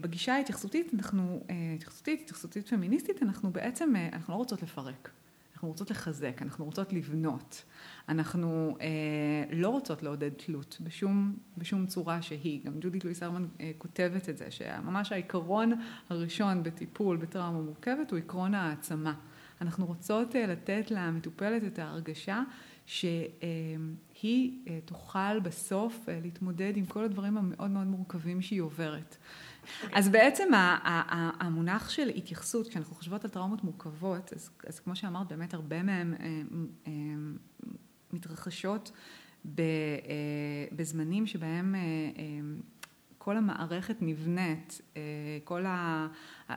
בגישה ההתייחסותית, אנחנו, התייחסותית, התייחסותית פמיניסטית, אנחנו בעצם, אנחנו לא רוצות לפרק, אנחנו רוצות לחזק, אנחנו רוצות לבנות, אנחנו לא רוצות לעודד תלות בשום, בשום צורה שהיא. גם ג'ודית לואיס הרמן כותבת את זה, שממש העיקרון הראשון בטיפול בטראומה מורכבת הוא עקרון העצמה. אנחנו רוצות לתת למטופלת את ההרגשה שהיא אה, תוכל בסוף אה, להתמודד עם כל הדברים המאוד מאוד מורכבים שהיא עוברת. Okay. אז בעצם המונח של התייחסות, כשאנחנו חושבות על טראומות מורכבות, אז, אז כמו שאמרת, באמת הרבה מהן אה, מתרחשות בזמנים שבהם כל המערכת נבנית, אה, כל, ה,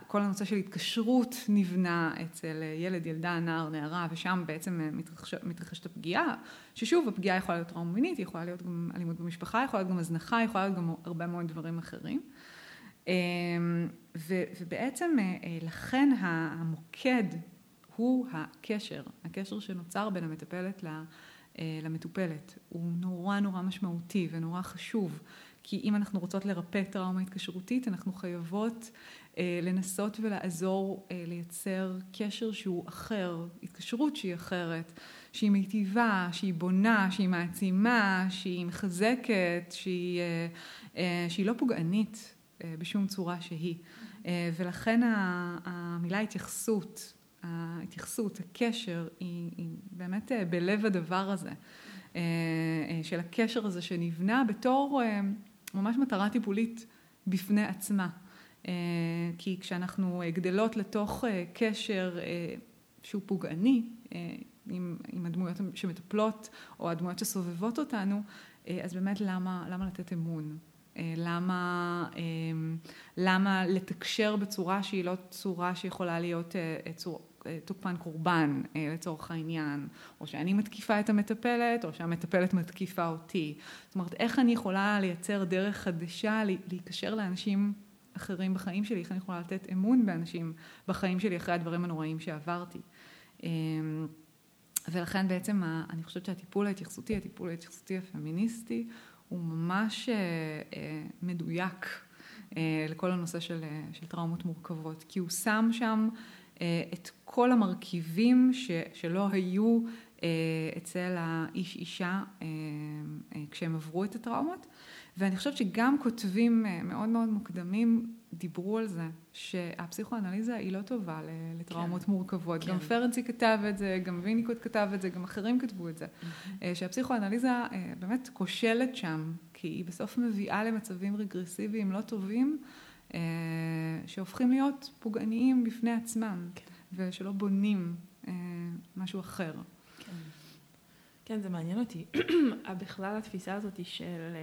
כל הנושא של התקשרות נבנה אצל ילד, ילדה, נער, נערה, ושם בעצם אה, מתרחש, מתרחשת הפגיעה, ששוב, הפגיעה יכולה להיות טראומה מינית, היא יכולה להיות גם אלימות במשפחה, יכולה להיות גם הזנחה, יכולה להיות גם הרבה מאוד דברים אחרים. אה, ו, ובעצם לכן המוקד הוא הקשר, הקשר שנוצר בין המטפלת למטופלת. הוא נורא נורא משמעותי ונורא חשוב. כי אם אנחנו רוצות לרפא טראומה התקשרותית, אנחנו חייבות אה, לנסות ולעזור אה, לייצר קשר שהוא אחר, התקשרות שהיא אחרת, שהיא מיטיבה, שהיא בונה, שהיא מעצימה, שהיא מחזקת, שהיא, אה, אה, שהיא לא פוגענית אה, בשום צורה שהיא. אה, ולכן המילה התייחסות, ההתייחסות, הקשר, היא, היא באמת אה, בלב הדבר הזה. אה, אה, של הקשר הזה שנבנה בתור ממש מטרה טיפולית בפני עצמה. אה, כי כשאנחנו גדלות לתוך אה, קשר אה, שהוא פוגעני עם, עם הדמויות שמטפלות או הדמויות שסובבות אותנו, אז באמת למה, למה לתת אמון? למה, למה לתקשר בצורה שהיא לא צורה שיכולה להיות צורה, תוקפן קורבן לצורך העניין, או שאני מתקיפה את המטפלת, או שהמטפלת מתקיפה אותי. זאת אומרת, איך אני יכולה לייצר דרך חדשה להיקשר לאנשים אחרים בחיים שלי, איך אני יכולה לתת אמון באנשים בחיים שלי אחרי הדברים הנוראים שעברתי. אמ, ולכן בעצם אני חושבת שהטיפול ההתייחסותי, הטיפול ההתייחסותי הפמיניסטי, הוא ממש אה, אה, מדויק אה, לכל הנושא של, של טראומות מורכבות, כי הוא שם שם את כל המרכיבים ש, שלא היו אצל האיש אישה כשהם עברו את הטראומות. ואני חושבת שגם כותבים מאוד מאוד מוקדמים דיברו על זה, שהפסיכואנליזה היא לא טובה לטראומות כן. מורכבות. כן. גם פרנסי כתב את זה, גם ויניקוט כתב את זה, גם אחרים כתבו את זה. Mm-hmm. שהפסיכואנליזה באמת כושלת שם, כי היא בסוף מביאה למצבים רגרסיביים לא טובים, שהופכים להיות פוגעניים בפני עצמם, כן. ושלא בונים משהו אחר. כן, כן זה מעניין אותי. בכלל התפיסה הזאת של...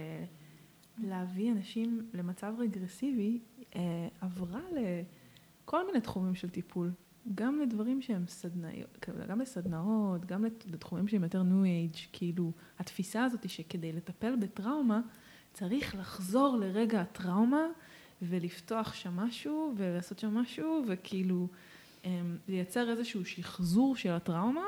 להביא אנשים למצב רגרסיבי אה, עברה לכל מיני תחומים של טיפול, גם לדברים שהם סדנאיות, גם לסדנאות, גם לתחומים שהם יותר ניו אייג', כאילו התפיסה הזאת שכדי לטפל בטראומה צריך לחזור לרגע הטראומה ולפתוח שם משהו ולעשות שם משהו וכאילו אה, לייצר איזשהו שחזור של הטראומה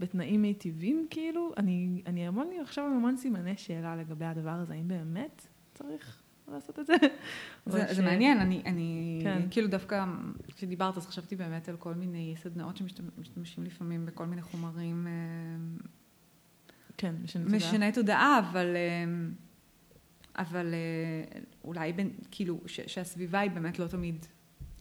בתנאים מיטיבים כאילו, אני, אני המון, עכשיו עם המון סימני שאלה לגבי הדבר הזה, האם באמת צריך לעשות את זה. זה, ש... זה מעניין, אני, אני כן. כאילו דווקא, כשדיברת אז חשבתי באמת על כל מיני סדנאות שמשתמשים לפעמים בכל מיני חומרים. אה, כן, משנה תודעה. משנה תודעה, אבל, אה, אבל אה, אולי בין, כאילו, ש, שהסביבה היא באמת לא תמיד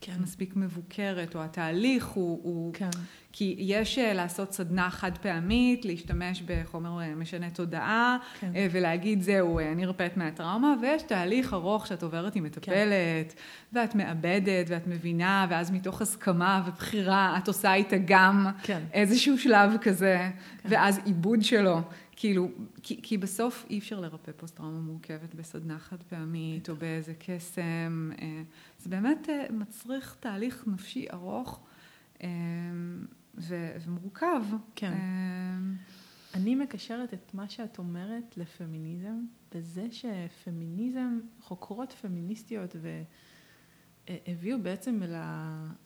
כן. מספיק מבוקרת, או התהליך הוא... הוא כן. כי יש אה, לעשות סדנה חד פעמית, להשתמש בחומר אה, משנה תודעה, כן. ולהגיד זהו, אני רפאת מהטראומה, ויש תהליך ארוך שאת עוברת עם מטפלת, כן. ואת מאבדת, ואת מבינה, ואז מתוך הסכמה ובחירה, את עושה איתה גם כן. איזשהו שלב כזה, כן. ואז עיבוד שלו. כאילו, כי, כי בסוף אי אפשר לרפא פוסט-טראומה מורכבת בסדנה חד פעמית, או באיזה קסם. זה באמת מצריך תהליך נפשי ארוך. ו- ומורכב. כן. אני מקשרת את מה שאת אומרת לפמיניזם, בזה שפמיניזם, חוקרות פמיניסטיות והביאו בעצם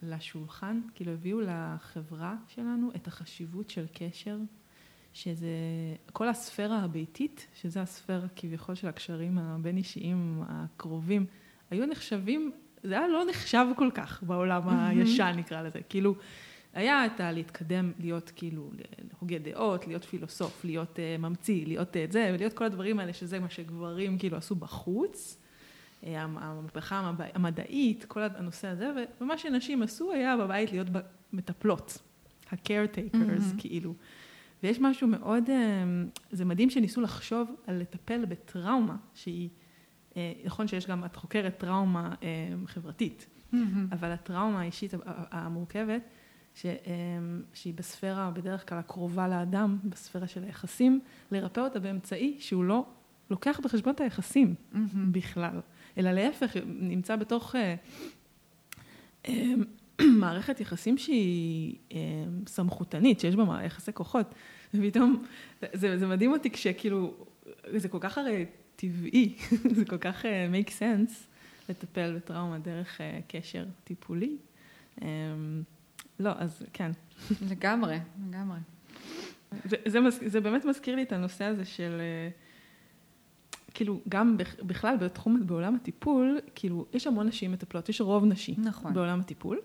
לשולחן, כאילו הביאו לחברה שלנו את החשיבות של קשר, שזה כל הספירה הביתית, שזה הספירה כביכול של הקשרים הבין אישיים הקרובים, היו נחשבים, זה היה לא נחשב כל כך בעולם הישן נקרא לזה, כאילו היה את הלהתקדם, להיות כאילו הוגה דעות, להיות פילוסוף, להיות uh, ממציא, להיות את uh, זה, ולהיות כל הדברים האלה, שזה מה שגברים כאילו עשו בחוץ. Uh, המהפכה המדעית, כל הנושא הזה, ומה שנשים עשו היה בבית להיות מטפלות, ה-caretakers mm-hmm. כאילו. ויש משהו מאוד, uh, זה מדהים שניסו לחשוב על לטפל בטראומה, שהיא, uh, נכון שיש גם, את חוקרת טראומה uh, חברתית, mm-hmm. אבל הטראומה האישית המורכבת, ש, שהיא בספירה בדרך כלל הקרובה לאדם, בספירה של היחסים, לרפא אותה באמצעי שהוא לא לוקח בחשבון את היחסים mm-hmm. בכלל, אלא להפך, נמצא בתוך אה, אה, מערכת יחסים שהיא אה, סמכותנית, שיש בה יחסי כוחות, ופתאום, זה, זה מדהים אותי כשכאילו, זה כל כך הרי טבעי, זה כל כך make sense לטפל בטראומה דרך קשר טיפולי. לא, אז כן. לגמרי, לגמרי. זה, זה, זה באמת מזכיר לי את הנושא הזה של, אה, כאילו, גם בכלל בתחום, בעולם הטיפול, כאילו, יש המון נשים מטפלות, יש רוב נשי נכון. בעולם הטיפול,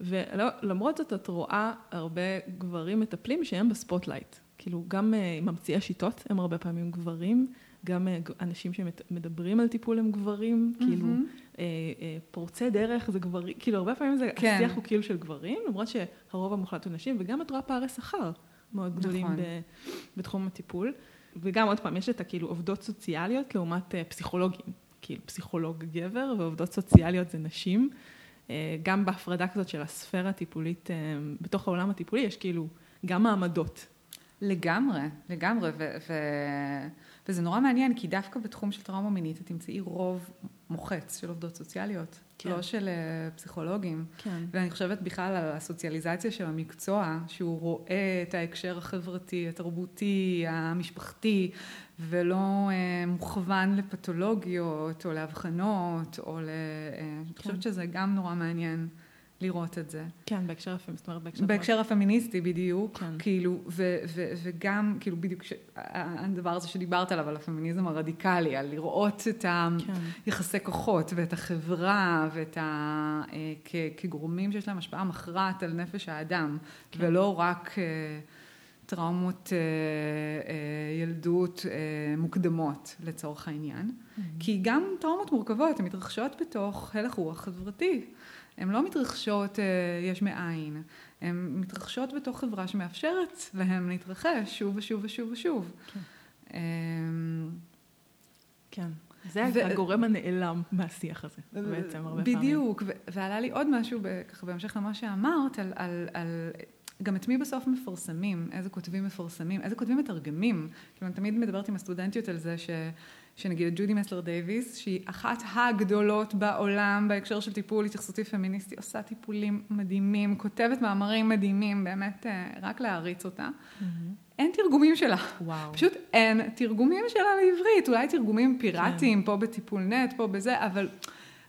ולמרות זאת את רואה הרבה גברים מטפלים שהם ב spotlight. כאילו, גם ממציאי השיטות הם הרבה פעמים גברים, גם uh, אנשים שמדברים על טיפול הם גברים, mm-hmm. כאילו, אה, אה, פורצי דרך זה גברים, כאילו הרבה פעמים זה, כן. השיח הוא כאילו של גברים, למרות שהרוב המוחלט הוא נשים, וגם את רואה פערי שכר מאוד גדולים נכון. בתחום הטיפול. וגם עוד פעם, יש את הכאילו עובדות סוציאליות לעומת אה, פסיכולוגים, כאילו פסיכולוג גבר ועובדות סוציאליות זה נשים. גם בהפרדה כזאת של הספירה הטיפולית, בתוך העולם הטיפולי יש כאילו גם מעמדות. לגמרי, לגמרי, ו- ו- וזה נורא מעניין, כי דווקא בתחום של טראומה מינית את תמצאי רוב מוחץ של עובדות סוציאליות, כן. לא של uh, פסיכולוגים. כן. ואני חושבת בכלל על הסוציאליזציה של המקצוע, שהוא רואה את ההקשר החברתי, התרבותי, המשפחתי, ולא uh, מוכוון לפתולוגיות או לאבחנות, או ל... Uh, כן. אני חושבת שזה גם נורא מעניין. לראות את זה. כן, בהקשר הפמיניסטי, זאת אומרת בהקשר... בהקשר הפמיניסטי בדיוק, כן. כאילו, ו, ו, וגם, כאילו, בדיוק, ש, הדבר הזה שדיברת עליו, על הפמיניזם הרדיקלי, על לראות את היחסי כן. כוחות ואת החברה ואת ה... אה, כ, כגורמים שיש להם השפעה מכרעת על נפש האדם, כן. ולא רק... אה, טראומות אה, ילדות מוקדמות לצורך העניין, mm-hmm. כי גם טראומות מורכבות, הן מתרחשות בתוך הלך רוח חברתי. הן לא מתרחשות יש מאין, הן מתרחשות בתוך חברה שמאפשרת להן להתרחש שוב ושוב ושוב ושוב. כן. כן. זה ו... הגורם הנעלם מהשיח הזה, בעצם, הרבה בדיוק, פעמים. בדיוק, ועלה לי עוד משהו, ככה בהמשך למה שאמרת, על, על, על גם את מי בסוף מפרסמים, איזה כותבים מפרסמים, איזה כותבים מתרגמים. כאילו, אני תמיד מדברת עם הסטודנטיות על זה ש... שנגיד ג'ודי מסלר דייוויס, שהיא אחת הגדולות בעולם בהקשר של טיפול התייחסותי פמיניסטי, עושה טיפולים מדהימים, כותבת מאמרים מדהימים, באמת אה, רק להעריץ אותה. Mm-hmm. אין תרגומים שלה. וואו. פשוט אין תרגומים שלה לעברית, אולי תרגומים פיראטיים, כן. פה בטיפול נט, פה בזה, אבל...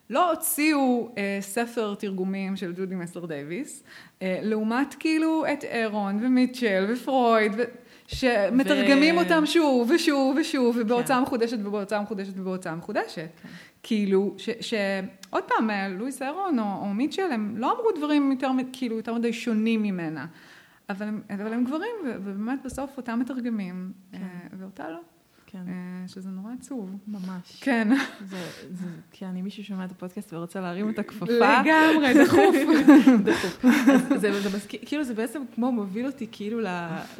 לא הוציאו אה, ספר תרגומים של ג'ודי מסלר דייוויס, אה, לעומת כאילו את אירון ומיטשל ופרויד, ו... שמתרגמים ו... אותם שוב ושוב ושוב, ובהוצאה כן. מחודשת ובהוצאה מחודשת ובהוצאה מחודשת. כן. כאילו, ש, שעוד פעם, אה, לואיס אירון או, או מיטשל, הם לא אמרו דברים יותר, כאילו, יותר מדי שונים ממנה, אבל הם, אבל הם גברים, ובאמת בסוף אותם מתרגמים, כן. אה, ואותה לא. כן. אה, שזה נורא עצוב. ממש. כן. זה, זה, כי אני מישהו שומע את הפודקאסט ורוצה להרים את הכפפה. לגמרי, דחוף. דחוף. זה, זה מזכיר, כאילו זה בעצם כמו מוביל אותי כאילו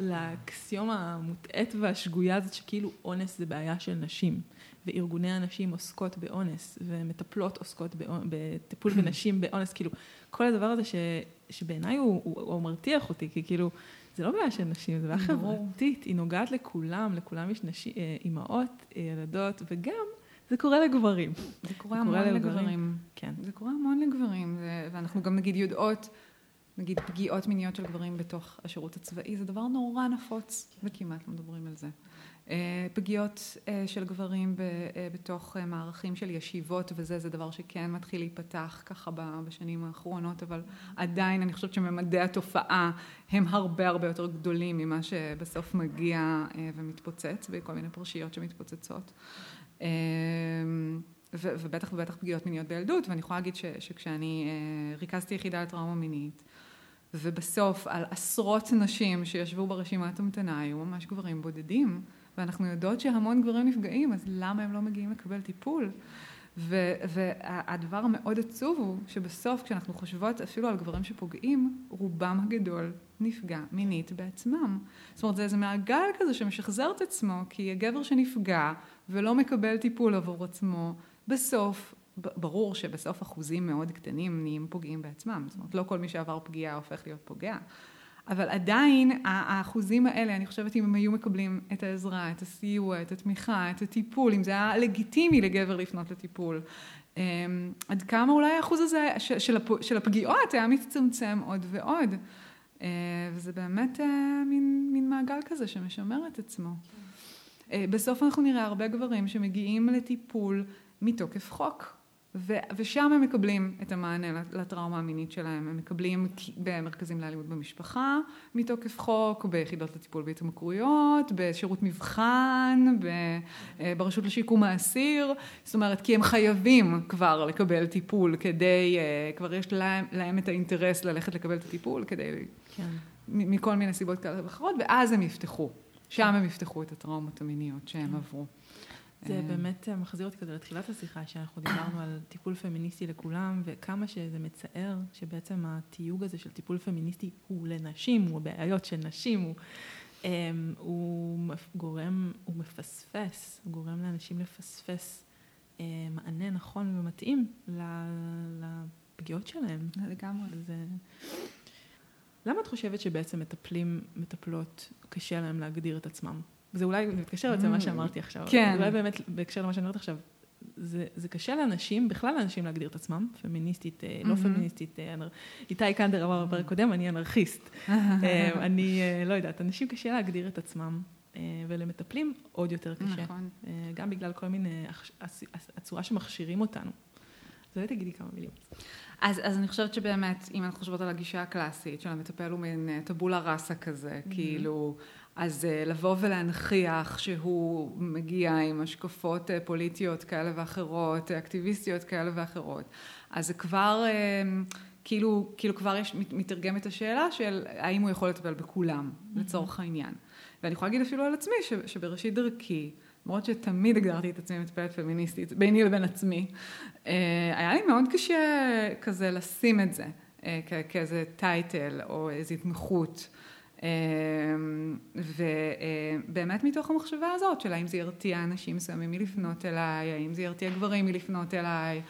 לאקסיומה המוטעית והשגויה הזאת, שכאילו אונס זה בעיה של נשים. וארגוני הנשים עוסקות באונס, ומטפלות עוסקות בטיפול בנשים באונס, כאילו, כל הדבר הזה ש, שבעיניי הוא, הוא, הוא מרתיח אותי, כי כאילו, זה לא בעיה של נשים, זה בעיה חברתית, היא נוגעת לכולם, לכולם יש נשים, אה, אימהות, אה, ילדות, וגם זה קורה לגברים. זה קורה המון לגברים. כן. זה קורה המון לגברים, ואנחנו גם נגיד יודעות, נגיד פגיעות מיניות של גברים בתוך השירות הצבאי, זה דבר נורא נפוץ, וכמעט לא מדברים על זה. אה, פגיעות אה, של גברים אה, בתוך מערכים של ישיבות וזה, זה דבר שכן מתחיל להיפתח ככה בשנים האחרונות, אבל עדיין אני חושבת שממדי התופעה הם הרבה הרבה יותר גדולים ממה שבסוף מגיע ומתפוצץ בכל מיני פרשיות שמתפוצצות. ובטח ובטח פגיעות מיניות בילדות, ואני יכולה להגיד שכשאני ריכזתי יחידה לטראומה מינית, ובסוף על עשרות נשים שישבו ברשימת המתנה היו ממש גברים בודדים. ואנחנו יודעות שהמון גברים נפגעים, אז למה הם לא מגיעים לקבל טיפול? והדבר המאוד עצוב הוא שבסוף כשאנחנו חושבות אפילו על גברים שפוגעים, רובם הגדול נפגע מינית בעצמם. זאת אומרת זה איזה מעגל כזה שמשחזר את עצמו, כי הגבר שנפגע ולא מקבל טיפול עבור עצמו, בסוף, ברור שבסוף אחוזים מאוד קטנים נהיים פוגעים בעצמם. זאת אומרת לא כל מי שעבר פגיעה הופך להיות פוגע. אבל עדיין האחוזים האלה, אני חושבת אם הם היו מקבלים את העזרה, את הסיוע, את התמיכה, את הטיפול, אם זה היה לגיטימי לגבר לפנות לטיפול, אמ, עד כמה אולי האחוז הזה של הפגיעות היה מצטמצם עוד ועוד. אה, וזה באמת אה, מין, מין מעגל כזה שמשמר את עצמו. אה, בסוף אנחנו נראה הרבה גברים שמגיעים לטיפול מתוקף חוק. ו- ושם הם מקבלים את המענה לטראומה המינית שלהם, הם מקבלים במרכזים לאלימות במשפחה מתוקף חוק, ביחידות לטיפול בהתמכרויות, בשירות מבחן, ב- ברשות לשיקום האסיר, זאת אומרת כי הם חייבים כבר לקבל טיפול כדי, אה, כבר יש להם, להם את האינטרס ללכת לקבל את הטיפול כדי, כן. מכל מיני סיבות כאלה ואחרות, ואז הם יפתחו, שם הם יפתחו את הטראומות המיניות שהם כן. עברו. זה אה. באמת מחזיר אותי כזה לתחילת השיחה, שאנחנו דיברנו על טיפול פמיניסטי לכולם, וכמה שזה מצער שבעצם התיוג הזה של טיפול פמיניסטי הוא לנשים, הוא בעיות של נשים, הוא, um, הוא גורם, הוא מפספס, הוא גורם לאנשים לפספס um, מענה נכון ומתאים לפגיעות שלהם. לגמרי. זה... למה את חושבת שבעצם מטפלים, מטפלות, קשה להם להגדיר את עצמם? זה אולי מתקשר לזה מה שאמרתי עכשיו. כן. אולי באמת בהקשר למה שאני אומרת עכשיו, זה, זה קשה לאנשים, בכלל לאנשים להגדיר את עצמם, פמיניסטית, אה, לא פמיניסטית, אה, איתי קנדר אמר בפרק קודם, אני אנרכיסט. אה, אני לא יודעת, אנשים קשה להגדיר את עצמם, ולמטפלים עוד יותר קשה. נכון. גם בגלל כל מיני, הצורה שמכשירים אותנו. אז אולי תגידי כמה מילים. אז, אז אני חושבת שבאמת, אם אנחנו חושבות על הגישה הקלאסית של המטפל הוא מין טבולה ראסה כזה, mm-hmm. כאילו אז אה, לבוא ולהנכיח שהוא מגיע עם השקפות אה, פוליטיות כאלה ואחרות, אקטיביסטיות כאלה ואחרות, אז זה כבר אה, כאילו, כאילו כבר יש, מתרגמת השאלה של האם הוא יכול לטפל בכולם, mm-hmm. לצורך העניין. ואני יכולה להגיד אפילו על עצמי, ש, שבראשית דרכי, למרות שתמיד הגדרתי את עצמי מטפלת פמיניסטית, ביני לבין עצמי, אה, היה לי מאוד קשה כזה לשים את זה כאיזה טייטל או איזו התמחות. אה, ובאמת מתוך המחשבה הזאת של האם זה ירתיע אנשים מסוימים מלפנות אליי, האם זה ירתיע גברים מלפנות אליי.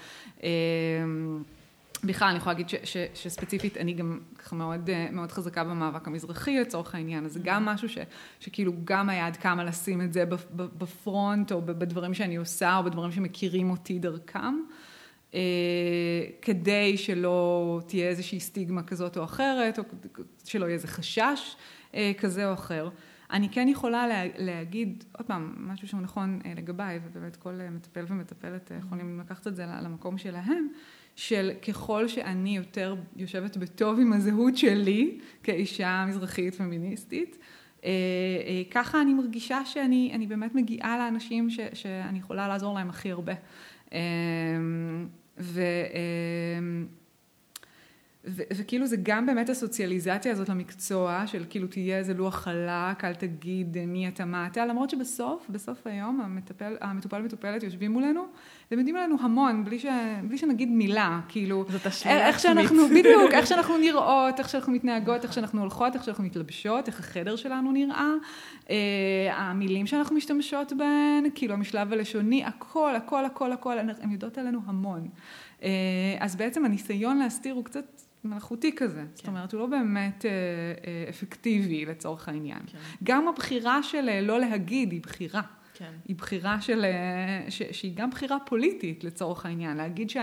בכלל, אני יכולה להגיד ש, ש, שספציפית אני גם ככה מאוד, מאוד חזקה במאבק המזרחי לצורך העניין, אז זה גם משהו ש, שכאילו גם היה עד כמה לשים את זה בפרונט, או בדברים שאני עושה, או בדברים שמכירים אותי דרכם, אה, כדי שלא תהיה איזושהי סטיגמה כזאת או אחרת, או שלא יהיה איזה חשש אה, כזה או אחר. אני כן יכולה לה, להגיד, עוד פעם, משהו שהוא נכון אה, לגביי, ובאמת כל מטפל ומטפלת יכולים לקחת את זה למקום שלהם, של ככל שאני יותר יושבת בטוב עם הזהות שלי כאישה מזרחית פמיניסטית, אה, אה, ככה אני מרגישה שאני באמת מגיעה לאנשים ש, שאני יכולה לעזור להם הכי הרבה. אה, ו... ו- וכאילו זה גם באמת הסוציאליזציה הזאת למקצוע, של כאילו תהיה איזה לוח חלק, אל תגיד מי אתה, מה אתה, למרות שבסוף, בסוף היום המטפל, המטופל מטופלת יושבים מולנו, והם יודעים עלינו המון, בלי, ש, בלי שנגיד מילה, כאילו, זאת השאלה איך שאנחנו, בדיוק, איך שאנחנו נראות, איך שאנחנו מתנהגות, איך שאנחנו הולכות, איך שאנחנו מתלבשות, איך החדר שלנו נראה, אה, המילים שאנחנו משתמשות בהן, כאילו המשלב הלשוני, הכל, הכל, הכל, הכל, הן יודעות עלינו המון. אה, אז בעצם הניסיון להסתיר הוא קצת מלאכותי כזה, כן. זאת אומרת, הוא לא באמת אה, אה, אפקטיבי לצורך העניין. כן. גם הבחירה של אה, לא להגיד היא בחירה. כן. היא בחירה של, אה, ש, שהיא גם בחירה פוליטית לצורך העניין, להגיד ש...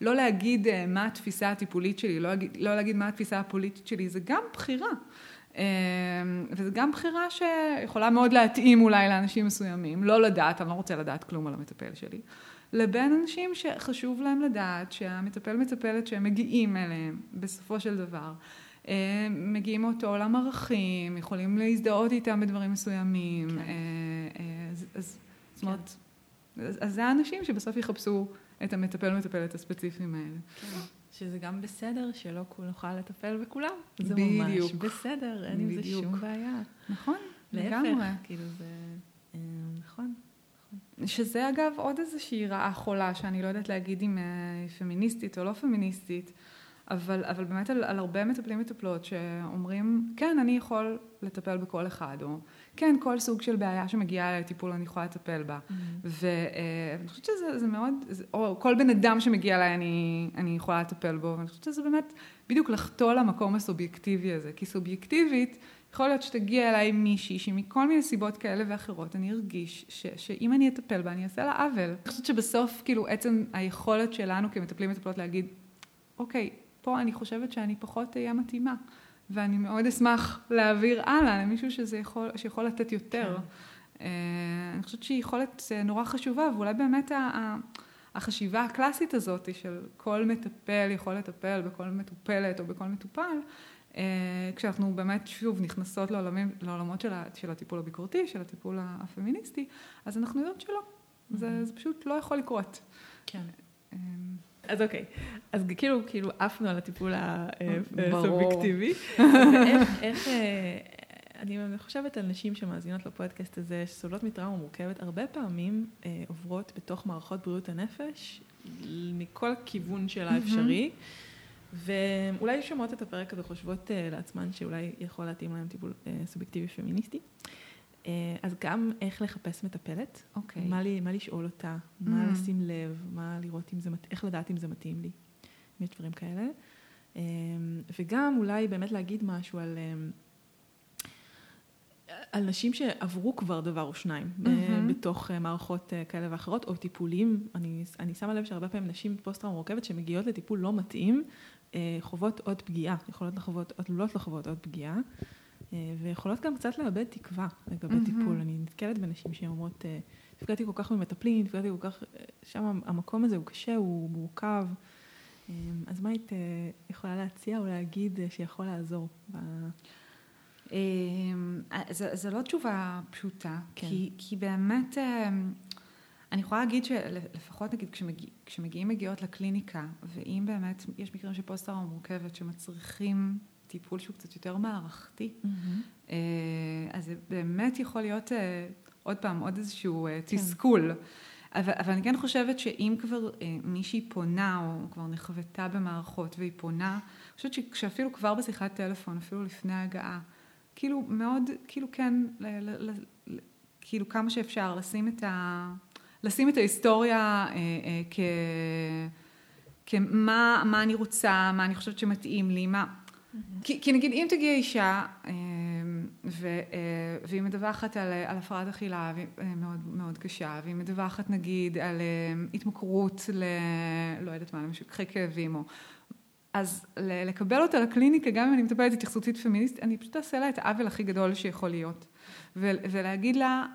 לא להגיד אה, מה התפיסה הטיפולית שלי, לא להגיד, לא להגיד מה התפיסה הפוליטית שלי, זה גם בחירה. וזו גם בחירה שיכולה מאוד להתאים אולי לאנשים מסוימים, לא לדעת, אני לא רוצה לדעת כלום על המטפל שלי. לבין אנשים שחשוב להם לדעת שהמטפל מטפלת שהם מגיעים אליהם בסופו של דבר. אה, מגיעים מאותו עולם ערכים, יכולים להזדהות איתם בדברים מסוימים. כן. אה, אה, אז, אז, כן. זאת אומרת, אז, אז זה האנשים שבסוף יחפשו את המטפל מטפלת הספציפיים האלה. כן. שזה גם בסדר שלא נוכל לטפל בכולם. זה בדיוק. ממש בסדר, אין עם זה שום בעיה. נכון, לגמרי. כאילו זה... נכון. שזה אגב עוד איזושהי רעה חולה, שאני לא יודעת להגיד אם היא פמיניסטית או לא פמיניסטית, אבל, אבל באמת על, על הרבה מטפלים מטפלות שאומרים, כן, אני יכול לטפל בכל אחד, או כן, כל סוג של בעיה שמגיעה לטיפול אני יכולה לטפל בה. Mm-hmm. ואני חושבת שזה מאוד, או כל בן אדם שמגיע אליי אני, אני יכולה לטפל בו, ואני חושבת שזה באמת בדיוק לחטוא למקום הסובייקטיבי הזה, כי סובייקטיבית, יכול להיות שתגיע אליי מישהי שמכל מיני סיבות כאלה ואחרות אני ארגיש ש, שאם אני אטפל בה אני אעשה לה עוול. אני חושבת שבסוף כאילו עצם היכולת שלנו כמטפלים מטפלות להגיד אוקיי, פה אני חושבת שאני פחות אהיה מתאימה ואני מאוד אשמח להעביר הלאה למישהו שזה יכול, שיכול לתת יותר. כן. אה, אני חושבת שהיא יכולת אה, נורא חשובה ואולי באמת החשיבה הקלאסית הזאת של כל מטפל יכול לטפל בכל מטופלת או בכל מטופל אה, כשאנחנו באמת שוב נכנסות לעולמים, לעולמות של, של הטיפול הביקורתי, של הטיפול הפמיניסטי, אז אנחנו יודעות שלא, mm-hmm. זה, זה פשוט לא יכול לקרות. כן. אה, אז אוקיי, אז כאילו, כאילו עפנו על הטיפול הסובייקטיבי. איך, איך, אה, אני חושבת על נשים שמאזינות לפודקאסט הזה, שסובלות מטראומה מורכבת, הרבה פעמים אה, עוברות בתוך מערכות בריאות הנפש, מכל כיוון שלה אפשרי. Mm-hmm. ואולי שומעות את הפרק הזה וחושבות uh, לעצמן שאולי יכול להתאים להם טיפול uh, סובייקטיבי פמיניסטי. Uh, אז גם איך לחפש מטפלת, okay. אוקיי. מה, לי, מה לשאול אותה, mm. מה לשים לב, מה לראות אם זה, איך לדעת אם זה מתאים לי, אם יש דברים כאלה. Uh, וגם אולי באמת להגיד משהו על, uh, על נשים שעברו כבר דבר או שניים mm-hmm. בתוך מערכות כאלה ואחרות, או טיפולים. אני, אני שמה לב שהרבה פעמים נשים פוסט-טראומה מורכבת שמגיעות לטיפול לא מתאים, אה, חוות עוד פגיעה, יכולות לחוות, עלולות לחוות עוד פגיעה, אה, ויכולות גם קצת לאבד תקווה לגבי mm-hmm. טיפול. אני נתקלת בנשים שהן אומרות, אה, נפגעתי כל כך ממטפלים, נפגעתי כל כך, שם המקום הזה הוא קשה, הוא מורכב. אז מה היית יכולה להציע או להגיד שיכול לעזור? זו לא תשובה פשוטה, כן. כי, כי באמת אני יכולה להגיד שלפחות נגיד כשמגיע, כשמגיעים מגיעות לקליניקה, ואם באמת יש מקרים של פוסט-טראומה מורכבת שמצריכים טיפול שהוא קצת יותר מערכתי, mm-hmm. אז זה באמת יכול להיות עוד פעם עוד איזשהו כן. תסכול. אבל, אבל אני כן חושבת שאם כבר אה, מישהי פונה, או כבר נכוותה במערכות והיא פונה, אני חושבת שאפילו כבר בשיחת טלפון, אפילו לפני ההגעה, כאילו מאוד, כאילו כן, ל, ל, ל, כאילו כמה שאפשר, לשים את, ה, לשים את ההיסטוריה אה, אה, כ... כמה מה אני רוצה, מה אני חושבת שמתאים לי, מה... Mm-hmm. כי, כי נגיד אם תגיע אישה אה, ו, אה, והיא מדווחת על, על הפרעת אכילה אה, מאוד, מאוד קשה, והיא מדווחת נגיד על התמכרות ל... לא יודעת מה, למשככי כאבים או... אז לקבל אותה לקליניקה, גם אם אני מטפלת התייחסותית פמיניסטית, אני פשוט אעשה לה את העוול הכי גדול שיכול להיות. ולהגיד לה,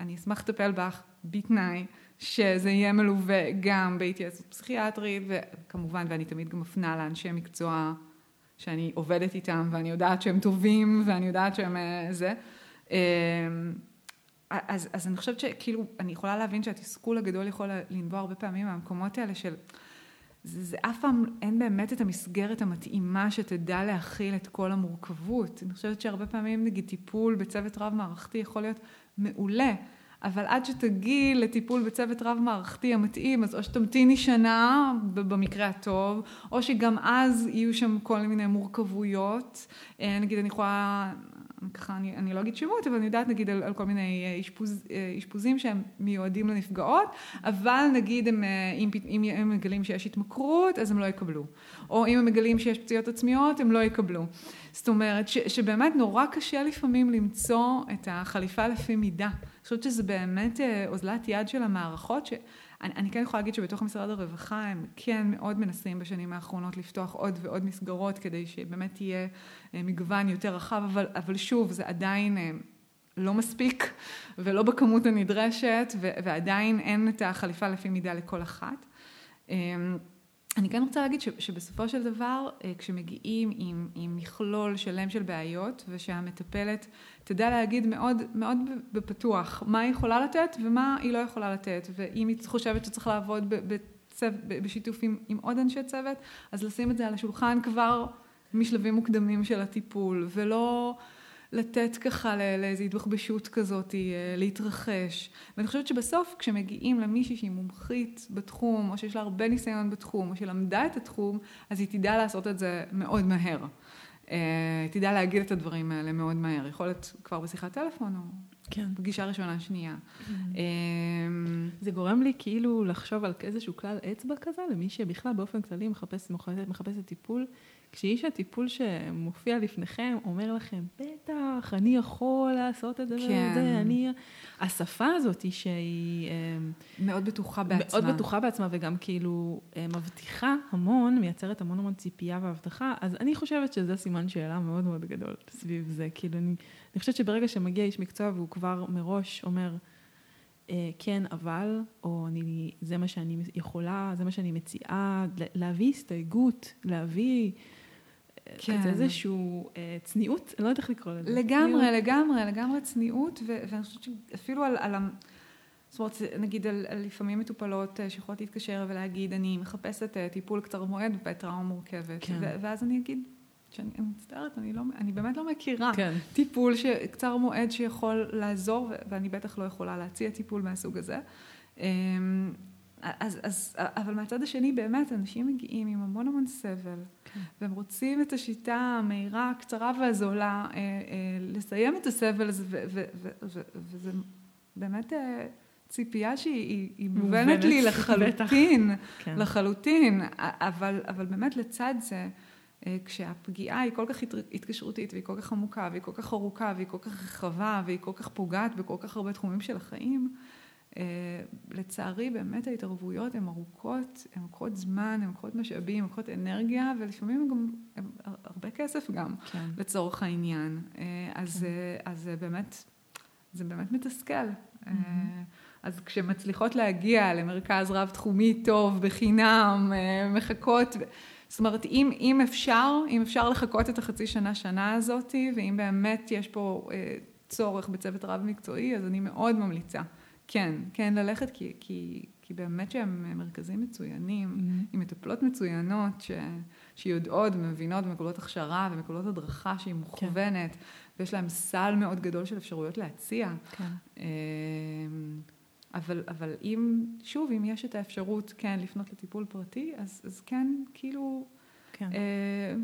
אני אשמח לטפל בך בתנאי שזה יהיה מלווה גם בהתייעצות פסיכיאטרית, וכמובן, ואני תמיד גם מפנה לאנשי מקצוע שאני עובדת איתם ואני יודעת שהם טובים ואני יודעת שהם אה, זה. אמ, אז, אז אני חושבת שכאילו, אני יכולה להבין שהתסכול הגדול יכול לנבוע הרבה פעמים מהמקומות האלה של, זה, זה אף פעם אין באמת את המסגרת המתאימה שתדע להכיל את כל המורכבות. אני חושבת שהרבה פעמים נגיד טיפול בצוות רב מערכתי יכול להיות מעולה, אבל עד שתגיעי לטיפול בצוות רב-מערכתי המתאים, אז או שתמתיני שנה, במקרה הטוב, או שגם אז יהיו שם כל מיני מורכבויות. אה, נגיד, אני יכולה, ככה, אני, אני לא אגיד שמות, אבל אני יודעת נגיד על, על כל מיני אה, אשפוז, אה, אשפוזים שהם מיועדים לנפגעות, אבל נגיד הם, אם, אם הם מגלים שיש התמכרות, אז הם לא יקבלו. או אם הם מגלים שיש פציעות עצמיות, הם לא יקבלו. זאת אומרת, ש, שבאמת נורא קשה לפעמים למצוא את החליפה לפי מידה. אני חושבת שזה באמת אה, אוזלת יד של המערכות, שאני אני כן יכולה להגיד שבתוך משרד הרווחה הם כן מאוד מנסים בשנים האחרונות לפתוח עוד ועוד מסגרות כדי שבאמת יהיה אה, מגוון יותר רחב, אבל, אבל שוב, זה עדיין אה, לא מספיק ולא בכמות הנדרשת, ועדיין אין את החליפה לפי מידה לכל אחת. אני כן רוצה להגיד שבסופו של דבר, כשמגיעים עם, עם מכלול שלם של בעיות, ושהמטפלת תדע להגיד מאוד, מאוד בפתוח מה היא יכולה לתת ומה היא לא יכולה לתת, ואם היא חושבת שצריך לעבוד בצו, בשיתוף עם, עם עוד אנשי צוות, אז לשים את זה על השולחן כבר משלבים מוקדמים של הטיפול, ולא לתת ככה לאיזו התבחבשות כזאת אה, להתרחש. ואני חושבת שבסוף כשמגיעים למישהי שהיא מומחית בתחום, או שיש לה הרבה ניסיון בתחום, או שלמדה את התחום, אז היא תדע לעשות את זה מאוד מהר. אה, תדע להגיד את הדברים האלה מאוד מהר. יכול להיות כבר בשיחת טלפון או כן. פגישה ראשונה, שנייה. Mm-hmm. אמ, זה גורם לי כאילו לחשוב על איזשהו כלל אצבע כזה, למי שבכלל באופן כללי מחפש, מחפשת טיפול. כשאיש הטיפול שמופיע לפניכם אומר לכם, בטח, אני יכול לעשות את זה כן. וזה, אני... השפה הזאת שהיא... אמ, מאוד בטוחה בעצמה. מאוד בטוחה בעצמה, וגם כאילו אה, מבטיחה המון, מייצרת המון המון ציפייה והבטחה, אז אני חושבת שזה סימן שאלה מאוד מאוד גדול סביב זה. כאילו, אני, אני חושבת שברגע שמגיע איש מקצוע והוא כבר מראש אומר, אה, כן, אבל, או אני, זה מה שאני יכולה, זה מה שאני מציעה, להביא הסתייגות, להביא... כן. כזה איזשהו אה, צניעות, אני לא יודעת איך לקרוא לזה. לגמרי, צניעות. לגמרי, לגמרי צניעות, ו- ואני חושבת שאפילו על, על זאת אומרת, נגיד על, על לפעמים מטופלות אה, שיכולות להתקשר ולהגיד, אני מחפשת אה, טיפול קצר מועד בטראומה מורכבת, כן. ו- ואז אני אגיד, שאני מצטערת, אני, לא, אני באמת לא מכירה כן. טיפול ש, קצר מועד שיכול לעזור, ואני בטח לא יכולה להציע טיפול מהסוג הזה. אז, אז, אבל מהצד השני, באמת, אנשים מגיעים עם המון המון סבל, כן. והם רוצים את השיטה המהירה, הקצרה והזולה, אה, אה, לסיים את הסבל הזה, וזה באמת אה, ציפייה שהיא מובנת לי לחלוטין, כן. לחלוטין, אבל, אבל באמת לצד זה, אה, כשהפגיעה היא כל כך התקשרותית והיא כל כך עמוקה והיא כל כך ארוכה והיא כל כך רחבה והיא כל כך פוגעת בכל כך הרבה תחומים של החיים, לצערי באמת ההתערבויות הן ארוכות, הן לוקחות זמן, הן לוקחות משאבים, הן לוקחות אנרגיה ולפעמים גם, הרבה כסף גם כן. לצורך העניין. אה, אז, כן. אז זה באמת, זה באמת מתסכל. Mm-hmm. אז כשמצליחות להגיע למרכז רב-תחומי טוב, בחינם, מחכות, זאת אומרת, אם, אם אפשר, אם אפשר לחכות את החצי שנה, שנה הזאתי, ואם באמת יש פה צורך בצוות רב-מקצועי, אז אני מאוד ממליצה. כן, כן, ללכת, כי, כי, כי באמת שהם מרכזים מצוינים, mm-hmm. עם מטפלות מצוינות, ש, שיודעות ומבינות ומקבלות הכשרה ומקבלות הדרכה שהיא מוכוונת, כן. ויש להם סל מאוד גדול של אפשרויות להציע. כן. אמ, אבל, אבל אם, שוב, אם יש את האפשרות כן לפנות לטיפול פרטי, אז, אז כן, כאילו, כן. אה,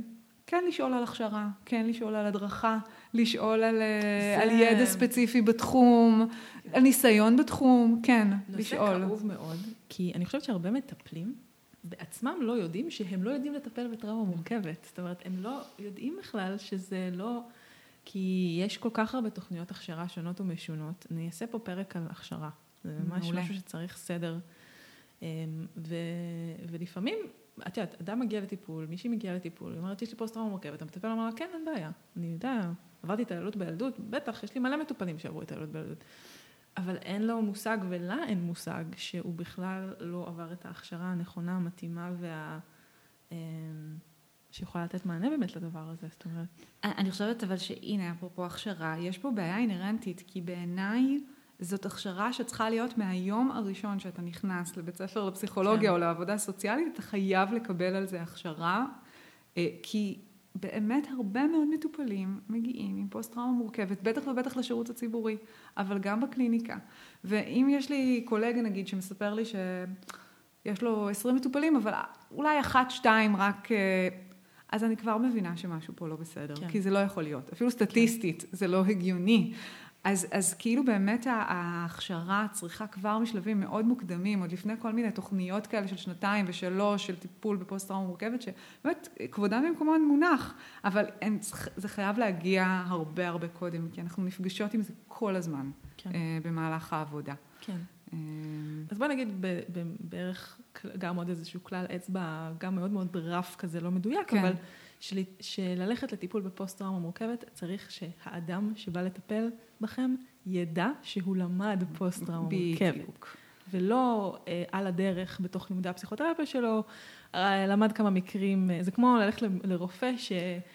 כן לשאול על הכשרה, כן לשאול על הדרכה, לשאול על, אה, זה... על ידע ספציפי בתחום, על ניסיון בתחום, כן, נושא לשאול. נושא כאוב מאוד, כי אני חושבת שהרבה מטפלים בעצמם לא יודעים שהם לא יודעים לטפל בטראומה מורכבת. זאת אומרת, הם לא יודעים בכלל שזה לא... כי יש כל כך הרבה תוכניות הכשרה שונות ומשונות. אני אעשה פה פרק על הכשרה. זה ממש מעולה. משהו שצריך סדר. אמ, ו, ולפעמים, את יודעת, אדם מגיע לטיפול, מישהי מגיעה לטיפול, היא אומרת, יש לי פוסט טראומה מורכבת, המטפל אמר לה, כן, אין בעיה, אני יודע, עברתי התעללות בילדות, בטח, יש לי מלא מטופלים שעברו התעללות בילדות. אבל אין לו מושג, ולה אין מושג, שהוא בכלל לא עבר את ההכשרה הנכונה, המתאימה וה... אמ, שיכולה לתת מענה באמת לדבר הזה, זאת אומרת. אני חושבת אבל שהנה, אפרופו הכשרה, יש פה בעיה אינהרנטית, כי בעיניי זאת הכשרה שצריכה להיות מהיום הראשון שאתה נכנס לבית ספר לפסיכולוגיה כן. או לעבודה סוציאלית, אתה חייב לקבל על זה הכשרה, אה, כי באמת הרבה מאוד מטופלים מגיעים עם פוסט טראומה מורכבת, בטח ובטח לשירות הציבורי, אבל גם בקליניקה. ואם יש לי קולגה נגיד שמספר לי שיש לו 20 מטופלים, אבל אולי אחת, שתיים רק... אה, אז אני כבר מבינה שמשהו פה לא בסדר, כן. כי זה לא יכול להיות. אפילו סטטיסטית, כן. זה לא הגיוני. אז, אז כאילו באמת ההכשרה צריכה כבר משלבים מאוד מוקדמים, עוד לפני כל מיני תוכניות כאלה של שנתיים ושלוש של טיפול בפוסט טראומה מורכבת, שבאמת כבודם במקומם מונח, אבל הם, זה חייב להגיע הרבה הרבה קודם, כי אנחנו נפגשות עם זה כל הזמן כן. אה, במהלך העבודה. כן. אה, אז בוא נגיד בערך גם עוד איזשהו כלל אצבע, גם מאוד מאוד רף כזה, לא מדויק, כן. אבל של, שללכת לטיפול בפוסט טראומה מורכבת, צריך שהאדם שבא לטפל בכם ידע שהוא למד פוסט טראומה מורכבת. בדיוק. ולא אה, על הדרך בתוך לימודי הפסיכותרפיה שלו, אה, למד כמה מקרים, אה, זה כמו ללכת לרופא ש...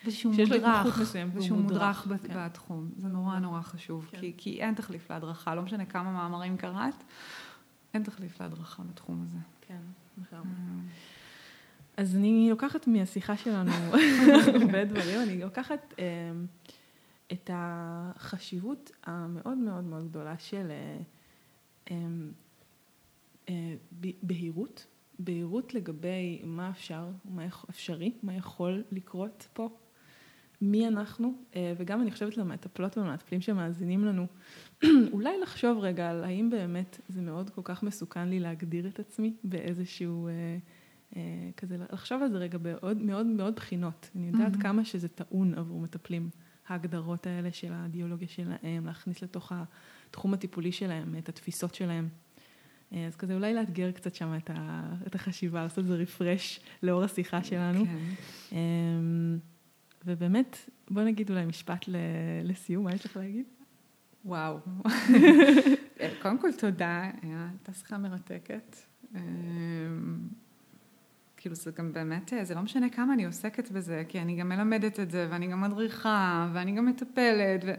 שיש מודרך, לו התמחות מסוימת. ושהוא מודרך כן. בתחום, זה נורא נורא חשוב, כן. כי, כי אין תחליף להדרכה, לא משנה כמה מאמרים קראת, אין תחליף להדרכה בתחום הזה. כן, נכון. אז אני לוקחת מהשיחה שלנו הרבה דברים, אני לוקחת אה, את החשיבות המאוד מאוד מאוד גדולה של אה, אה, בהירות, בהירות לגבי מה אפשר, מה אפשרי, מה יכול לקרות פה, מי אנחנו, אה, וגם אני חושבת למטפלות ולמטפלים שמאזינים לנו, אולי לחשוב רגע על האם באמת זה מאוד כל כך מסוכן לי להגדיר את עצמי באיזשהו... אה, כזה לחשוב על זה רגע בעוד מאוד מאוד בחינות. אני יודעת mm-hmm. כמה שזה טעון עבור מטפלים, ההגדרות האלה של האידיאולוגיה שלהם, להכניס לתוך התחום הטיפולי שלהם, את התפיסות שלהם. אה, אז כזה אולי לאתגר קצת שם את, ה, את החשיבה, לעשות איזה רפרש לאור השיחה שלנו. כן. אמ, ובאמת, בוא נגיד אולי משפט לסיום, מה יש לך להגיד? וואו. קודם כל תודה, הייתה שיחה מרתקת. כאילו זה גם באמת, זה לא משנה כמה אני עוסקת בזה, כי אני גם מלמדת את זה, ואני גם מדריכה, ואני גם מטפלת, ו...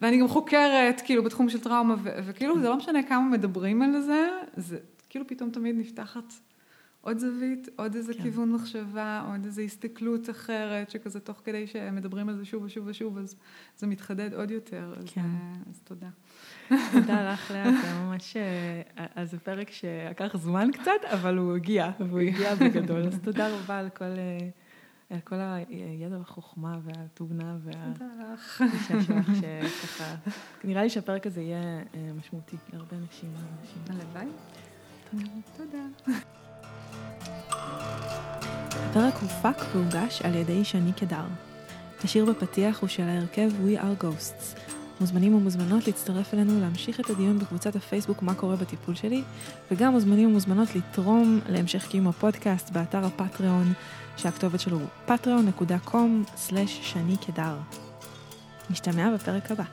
ואני גם חוקרת, כאילו, בתחום של טראומה, ו... וכאילו זה לא משנה כמה מדברים על זה, זה כאילו פתאום תמיד נפתחת עוד זווית, עוד איזה כן. כיוון מחשבה, עוד איזו הסתכלות אחרת, שכזה תוך כדי שמדברים על זה שוב ושוב ושוב, אז זה מתחדד עוד יותר, כן. אז, אז תודה. תודה לך, לאה, זה ממש... אה, אז זה פרק שלקח זמן קצת, אבל הוא הגיע, והוא הגיע בגדול. אז תודה רבה על כל... אה, על כל הידע והחוכמה והתובנה וה... תודה לך. שלך שככה... נראה לי שהפרק הזה יהיה אה, משמעותי להרבה אנשים. הלוואי. תודה. הפרק הופק והוגש על ידי שני קדר. השיר בפתיח הוא של ההרכב We Are Ghosts. מוזמנים ומוזמנות להצטרף אלינו להמשיך את הדיון בקבוצת הפייסבוק מה קורה בטיפול שלי, וגם מוזמנים ומוזמנות לתרום להמשך קיום הפודקאסט באתר הפטריון, שהכתובת שלו הוא patreon.com/שני קדר. נשתמע בפרק הבא.